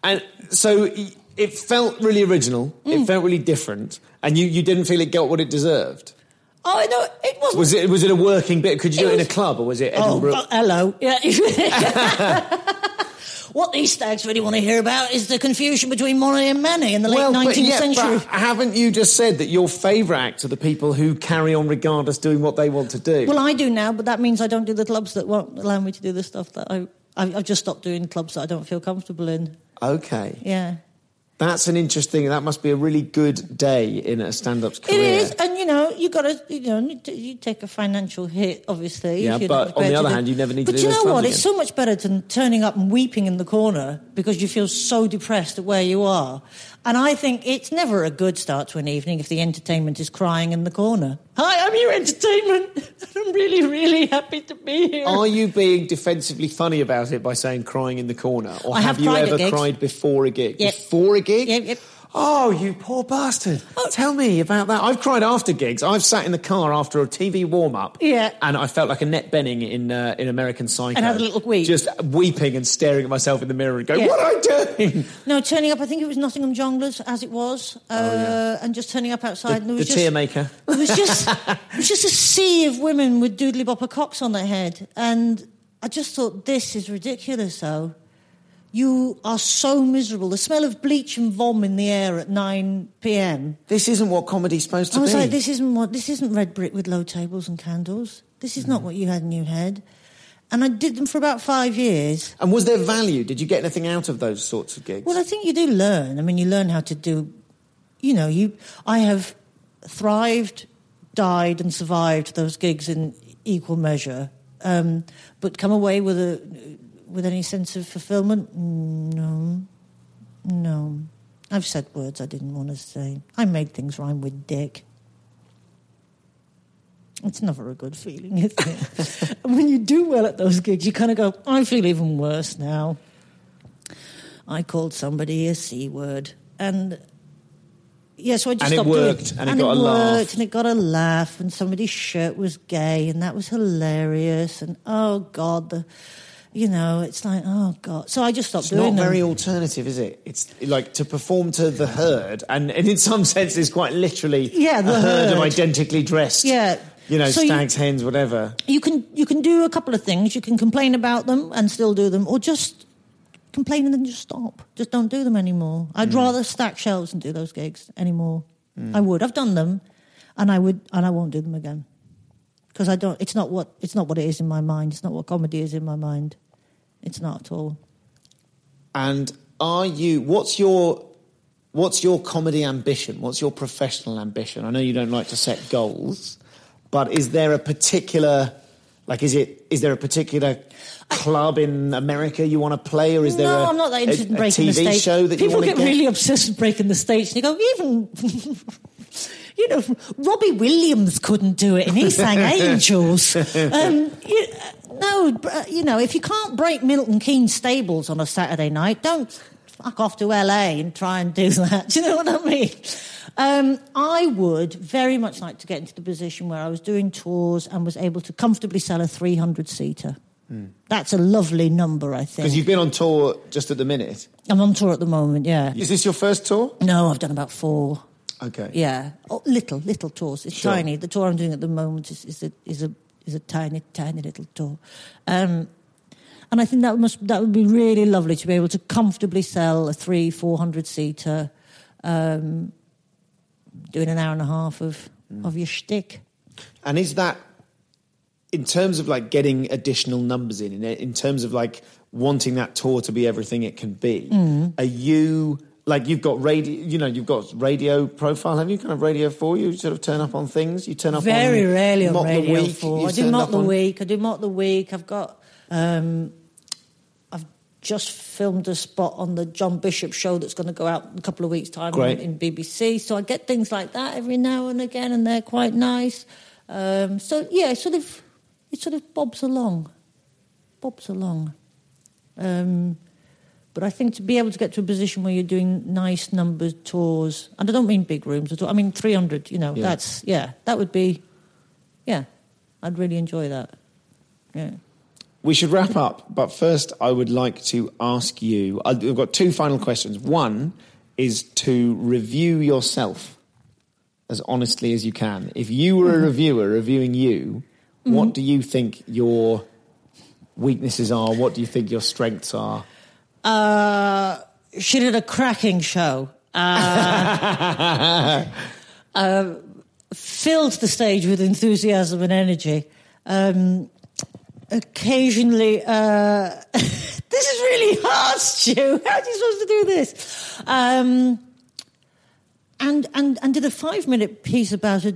[SPEAKER 3] and so, it felt really original.
[SPEAKER 4] Mm.
[SPEAKER 3] It felt really different, and you, you didn't feel it got what it deserved.
[SPEAKER 4] Oh, no, it wasn't.
[SPEAKER 3] Was it was it a working bit? Could you do
[SPEAKER 4] It
[SPEAKER 3] it, in a club, or was it
[SPEAKER 4] Oh,
[SPEAKER 3] Edinburgh?
[SPEAKER 4] uh, hello. Yeah. what these stags really want to hear about is the confusion between Monet and Manet in the late
[SPEAKER 3] well,
[SPEAKER 4] 19th
[SPEAKER 3] but, yeah,
[SPEAKER 4] century.
[SPEAKER 3] but haven't you just said that your favourite acts are the people who carry on regardless doing what they want to do?
[SPEAKER 4] Well, I do now, but that means I don't do the clubs that won't allow me to do the stuff that. I- I've just stopped doing clubs that I don't feel comfortable in.
[SPEAKER 3] okay,
[SPEAKER 4] Yeah.
[SPEAKER 3] That's an interesting. That must be a really good day in a stand-up's career.
[SPEAKER 4] It is, and you know, you got to, you know, you take a financial hit, obviously.
[SPEAKER 3] Yeah, but on the other hand, you never need to
[SPEAKER 4] But
[SPEAKER 3] do
[SPEAKER 4] you know what?
[SPEAKER 3] again.
[SPEAKER 4] It's so much better than turning up and weeping in the corner because you feel so depressed at where you are. And I think it's never a good start to an evening if the entertainment is crying in the corner. Hi, I'm your entertainment. I'm really, really happy to be here.
[SPEAKER 3] Are you being defensively funny about it by saying crying in the corner, or
[SPEAKER 4] I have
[SPEAKER 3] you ever cried before a gig?
[SPEAKER 4] Yep.
[SPEAKER 3] Before a gig?
[SPEAKER 4] Yep, yep.
[SPEAKER 3] Oh, you poor bastard! Tell me about that. I've cried after gigs. I've sat in the car after a TV warm up,
[SPEAKER 4] Yeah.
[SPEAKER 3] and I felt like Annette Bening in uh, in American Psycho,
[SPEAKER 4] And had a little weep.
[SPEAKER 3] just weeping and staring at myself in the mirror and going,
[SPEAKER 4] Yeah.
[SPEAKER 3] "What am I doing?"
[SPEAKER 4] No, turning up. I think it was Nottingham Jongleurs as it was, uh, and just turning up outside. and
[SPEAKER 3] Oh, The,
[SPEAKER 4] there
[SPEAKER 3] the
[SPEAKER 4] just,
[SPEAKER 3] tear maker.
[SPEAKER 4] It was just, it was just a sea of women with doodly bopper cocks on their head, and I just thought this is ridiculous. Though, you are so miserable. The smell of bleach and vom in the air at nine p.m.
[SPEAKER 3] This isn't what comedy's supposed to be.
[SPEAKER 4] I was
[SPEAKER 3] be.
[SPEAKER 4] like, this isn't what. This isn't red brick with low tables and candles. This is not what you had in your head. And I did them for about five years.
[SPEAKER 3] and was there value? Did you get anything out of those sorts of gigs?
[SPEAKER 4] Well, I think you do learn. I mean, you learn how to do. You know, you. I have thrived, died, and survived those gigs in equal measure. Um, but come away with a with any sense of fulfilment? No, no. I've said words I didn't want to say. I made things rhyme with dick. It's never a good feeling, is it? and when you do well at those gigs, you kind of go, I feel even worse now. I called somebody a C word. And yeah, so I just
[SPEAKER 3] And it
[SPEAKER 4] stopped doing
[SPEAKER 3] worked, and it
[SPEAKER 4] and
[SPEAKER 3] got a
[SPEAKER 4] it
[SPEAKER 3] laugh.
[SPEAKER 4] worked, and it got a laugh, and somebody's shirt was gay, and that was hilarious. And oh God, the, you know, it's like oh God. So I just stopped doing that.
[SPEAKER 3] It's
[SPEAKER 4] doing
[SPEAKER 3] not
[SPEAKER 4] them.
[SPEAKER 3] very alternative, is it? It's like to perform to the herd, and, and in some sense, it's quite literally
[SPEAKER 4] Yeah, the
[SPEAKER 3] a herd, of identically dressed.
[SPEAKER 4] Yeah.
[SPEAKER 3] you know,
[SPEAKER 4] So you-
[SPEAKER 3] stags, hens, whatever.
[SPEAKER 4] you can you can do a couple of things. You can complain about them and still do them, or just complain and then just stop. Just don't do them anymore. I'd
[SPEAKER 3] Mm.
[SPEAKER 4] rather stack shelves and do those gigs anymore. I would. I've done them, and I would, and I won't do them again because I don't. It's not what it's not what it is in my mind. It's not what comedy is in my mind. It's not at all.
[SPEAKER 3] And are you? What's your What's your comedy ambition? What's your professional ambition? I know you don't like to set goals, but is there a particular, like, is it is there a particular club in America you want to play, or is there
[SPEAKER 4] no,
[SPEAKER 3] a,
[SPEAKER 4] I'm not that interested
[SPEAKER 3] a,
[SPEAKER 4] in breaking
[SPEAKER 3] TV
[SPEAKER 4] the stage.
[SPEAKER 3] show that
[SPEAKER 4] People get
[SPEAKER 3] get?
[SPEAKER 4] really obsessed with breaking the stage, and you go, even, you know, Robbie Williams couldn't do it, and he sang Angels. Um, you, no, uh, you know, if you can't break Milton Keynes stables on a Saturday night, don't fuck off to LA and try and do that. Do you know what I mean? Um, I would very much like to get into the position where I was doing tours and was able to comfortably sell a 300 seater. That's a lovely number, I think.
[SPEAKER 3] Because you've been on tour just at the minute.
[SPEAKER 4] I'm on tour at the moment, yeah.
[SPEAKER 3] Is this your first tour?
[SPEAKER 4] No, I've done about four.
[SPEAKER 3] Okay.
[SPEAKER 4] Yeah, oh, little, little tours. It's
[SPEAKER 3] Sure.
[SPEAKER 4] tiny. The tour I'm doing at the moment is, is a is a is a tiny, tiny little tour, um, and I think that must that would be really lovely to be able to comfortably sell a three, four hundred seater, um, doing an hour and a half of of your shtick.
[SPEAKER 3] And is that in terms of like getting additional numbers in, in, in terms of like wanting that tour to be everything it can be?
[SPEAKER 4] Mm.
[SPEAKER 3] Are you like you've got radio? You know, you've got radio profile. Have you kind of radio for you? Sort of turn up on things. You turn up
[SPEAKER 4] Very
[SPEAKER 3] on
[SPEAKER 4] rarely on Radio
[SPEAKER 3] Week,
[SPEAKER 4] 4. I do Mock the
[SPEAKER 3] on-
[SPEAKER 4] Week. I do Mock the Week. I've got. Um, I've just filmed a spot on the John Bishop show that's going to go out in a couple of weeks' time in, in BBC. So I get things like that every now and again, and they're quite nice. Um, so yeah, it sort of it sort of bobs along, bobs along. Um, but I think to be able to get to a position where you're doing nice numbers tours, and I don't mean big rooms at all. I mean 300. You know,
[SPEAKER 3] Yeah.
[SPEAKER 4] that's yeah, that would be, yeah, I'd really enjoy that. Yeah.
[SPEAKER 3] We should wrap up, but first I would like to ask you. Uh, I've got two final questions. One is to review yourself as honestly as you can. If you were a mm-hmm. reviewer reviewing you, what mm-hmm. do you think your weaknesses are? What do you think your strengths are?
[SPEAKER 4] Uh, she did a cracking show. Uh, uh, filled the stage with enthusiasm and energy. Um, occasionally, uh, this is really hard, Stu. How are you supposed to do this? Um, and and and did a five minute piece about a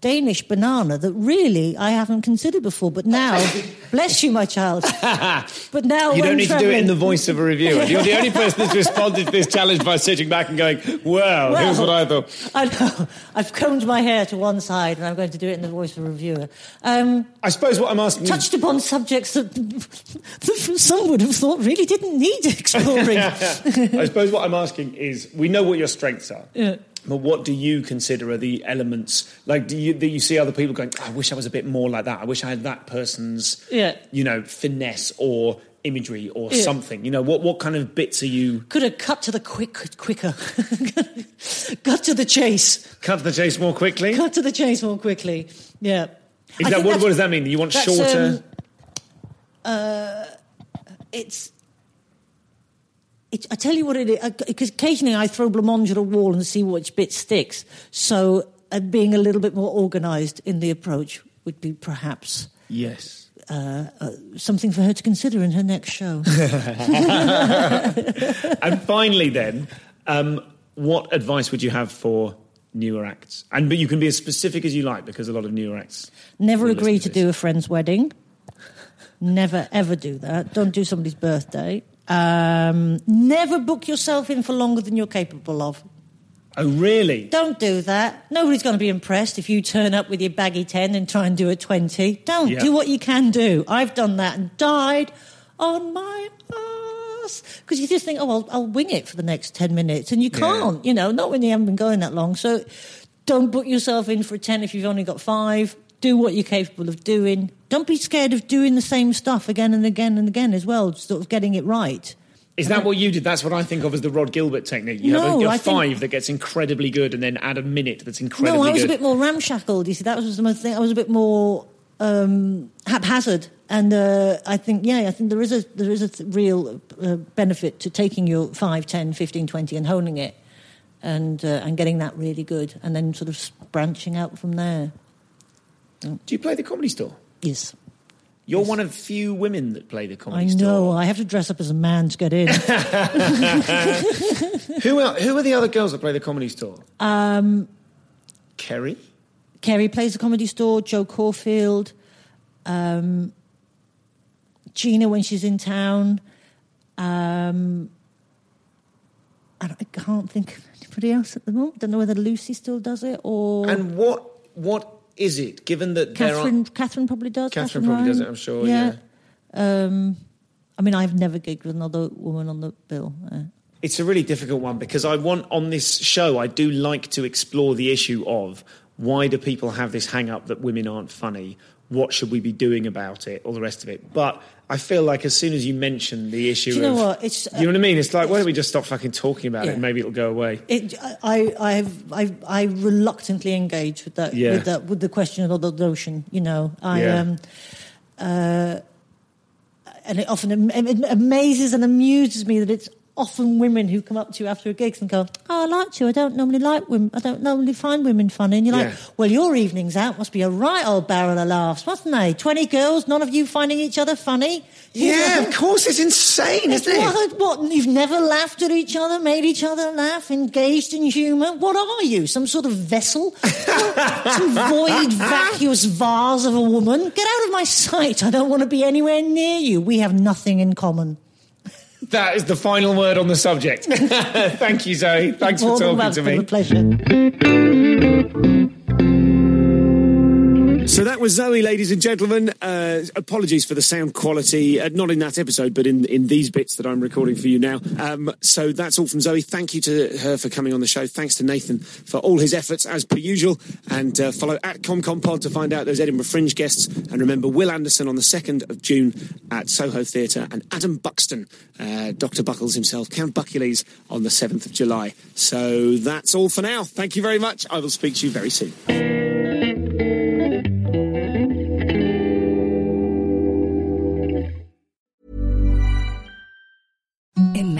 [SPEAKER 4] Danish banana that really I haven't considered before. But now, bless you, my child. But now
[SPEAKER 3] You don't need to do it in the voice of a reviewer. You're the only person that's responded to this challenge by sitting back and going, well, here's what I thought.
[SPEAKER 4] I know. I've combed my hair to one side, and I'm going to do it in the voice of a reviewer. Um,
[SPEAKER 3] I suppose what I'm asking
[SPEAKER 4] touched upon subjects that, that some would have thought really didn't need exploring.
[SPEAKER 3] I suppose what I'm asking is we know what your strengths are.
[SPEAKER 4] Yeah.
[SPEAKER 3] But what do you consider are the elements? Like, do you, do you see other people going, I wish I was a bit more like that? I wish I had that person's,
[SPEAKER 4] Yeah.
[SPEAKER 3] you know, finesse or imagery or
[SPEAKER 4] Yeah.
[SPEAKER 3] something. You know, what, what kind of bits are you
[SPEAKER 4] Could have cut to the quick, quicker. cut to the chase.
[SPEAKER 3] cut to the chase more quickly?
[SPEAKER 4] Cut to the chase more quickly. Yeah.
[SPEAKER 3] Is
[SPEAKER 4] I
[SPEAKER 3] that, what, what does that mean? You want shorter?
[SPEAKER 4] um, uh, it's. It, I tell you what it is, because occasionally I throw blancmange at a wall and see which bit sticks. So uh, being a little bit more organised in the approach would be perhaps
[SPEAKER 3] yes.
[SPEAKER 4] uh, uh, something for her to consider in her next show.
[SPEAKER 3] and finally, then, um, what advice would you have for newer acts? And but you can be as specific as you like because a lot of newer acts.
[SPEAKER 4] Never agree
[SPEAKER 3] listen
[SPEAKER 4] to do a friend's wedding. Never ever do that. Don't do somebody's birthday. Um, never book yourself in for longer than you're capable of.
[SPEAKER 3] Oh, really?
[SPEAKER 4] Don't do that. Nobody's going to be impressed if you turn up with your baggy 10 and try and do a 20. Don't.
[SPEAKER 3] Yeah.
[SPEAKER 4] Do what you can do. I've done that and died on my ass. Because you just think, oh, I'll, I'll wing it for the next 10 minutes. And you can't, you know, not when you haven't been going that long. So don't book yourself in for a 10 if you've only got five. Do what you're capable of doing. Don't be scared of doing the same stuff again and again and again as well, sort of getting it right.
[SPEAKER 3] Is that what you did? That's what I think of as the Rod Gilbert technique. You have
[SPEAKER 4] No,
[SPEAKER 3] a, you
[SPEAKER 4] I
[SPEAKER 3] have
[SPEAKER 4] think-
[SPEAKER 3] five that gets incredibly good, and then add a minute that's incredibly
[SPEAKER 4] No, I was
[SPEAKER 3] good.
[SPEAKER 4] a bit more ramshackled. You see, that was the most thing. I was a bit more um, haphazard, and uh, I think, yeah, I think there is a there is a th- real uh, benefit to taking your 5, 10, 15, 20 and honing it, and uh, and getting that really good, and then sort of branching out from there.
[SPEAKER 3] Do you play the comedy store?
[SPEAKER 4] Yes,
[SPEAKER 3] You're one of few women that play the comedy store.
[SPEAKER 4] I
[SPEAKER 3] store.
[SPEAKER 4] know. I have to dress up as a man to get in.
[SPEAKER 3] Who are, who are the other girls that play the comedy store?
[SPEAKER 4] um,
[SPEAKER 3] Kerry.
[SPEAKER 4] Kerry plays the comedy store. Jo Caulfield, um, Gina when she's in town. Um, and I can't think of anybody else at the moment. Don't know whether Lucy still does it or
[SPEAKER 3] And what what is it? Given that there are
[SPEAKER 4] Katherine. Katherine probably does.
[SPEAKER 3] Katherine probably does it, I'm sure, yeah.
[SPEAKER 4] Um, I mean, I've never gigged with another woman on the bill. Uh,
[SPEAKER 3] It's a really difficult one because I want on this show, I do like to explore the issue of why do people have this hang up that women aren't funny? What should we be doing about it? All the rest of it. But I feel like as soon as you mention the issue
[SPEAKER 4] Do you know
[SPEAKER 3] of,
[SPEAKER 4] what? It's,
[SPEAKER 3] you know what I mean? It's like, why don't we just stop fucking talking about it
[SPEAKER 4] Yeah.
[SPEAKER 3] and maybe it'll go away?
[SPEAKER 4] It, I, I, have, I, I reluctantly engage with that,
[SPEAKER 3] Yeah.
[SPEAKER 4] with that, with the question of the notion. You know, I,
[SPEAKER 3] Yeah.
[SPEAKER 4] um, uh, and it often am- it amazes and amuses me that it's often women who come up to you after a gig and go, "Oh, I like you. I don't normally like women. I don't normally find women funny." And you're like,
[SPEAKER 3] Yeah.
[SPEAKER 4] "Well, your evening's out must be a right old barrel of laughs, mustn't they? Twenty girls, none of you finding each other funny."
[SPEAKER 3] Yeah, of course. It's insane,
[SPEAKER 4] It's
[SPEAKER 3] isn't it?
[SPEAKER 4] what, what, you've never laughed at each other, made each other laugh, engaged in humour? What are you? Some sort of vessel? Some void, vacuous vase of a woman? Get out of my sight. I don't want to be anywhere near you. We have nothing in common.
[SPEAKER 3] That is the final word on the subject. Thank you, Zoe. Thanks for talking to me.
[SPEAKER 4] a pleasure.
[SPEAKER 3] So that was Zoe, ladies and gentlemen. Uh, apologies for the sound quality, uh, not in that episode, but in, in these bits that I'm recording for you now. Um, so that's all from Zoe. Thank you to her for coming on the show. Thanks to Nathan for all his efforts as per usual. And uh, follow at ComComPod to find out those Edinburgh Fringe guests. And remember Will Anderson on the 2nd of June at Soho Theatre and Adam Buxton, uh, Dr. Buckles himself, Count Buckules on the 7th of July. So that's all for now. Thank you very much. I will speak to you very soon.
[SPEAKER 6] Imagine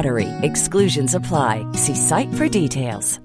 [SPEAKER 6] BUTTERY. Exclusions apply. See site for details.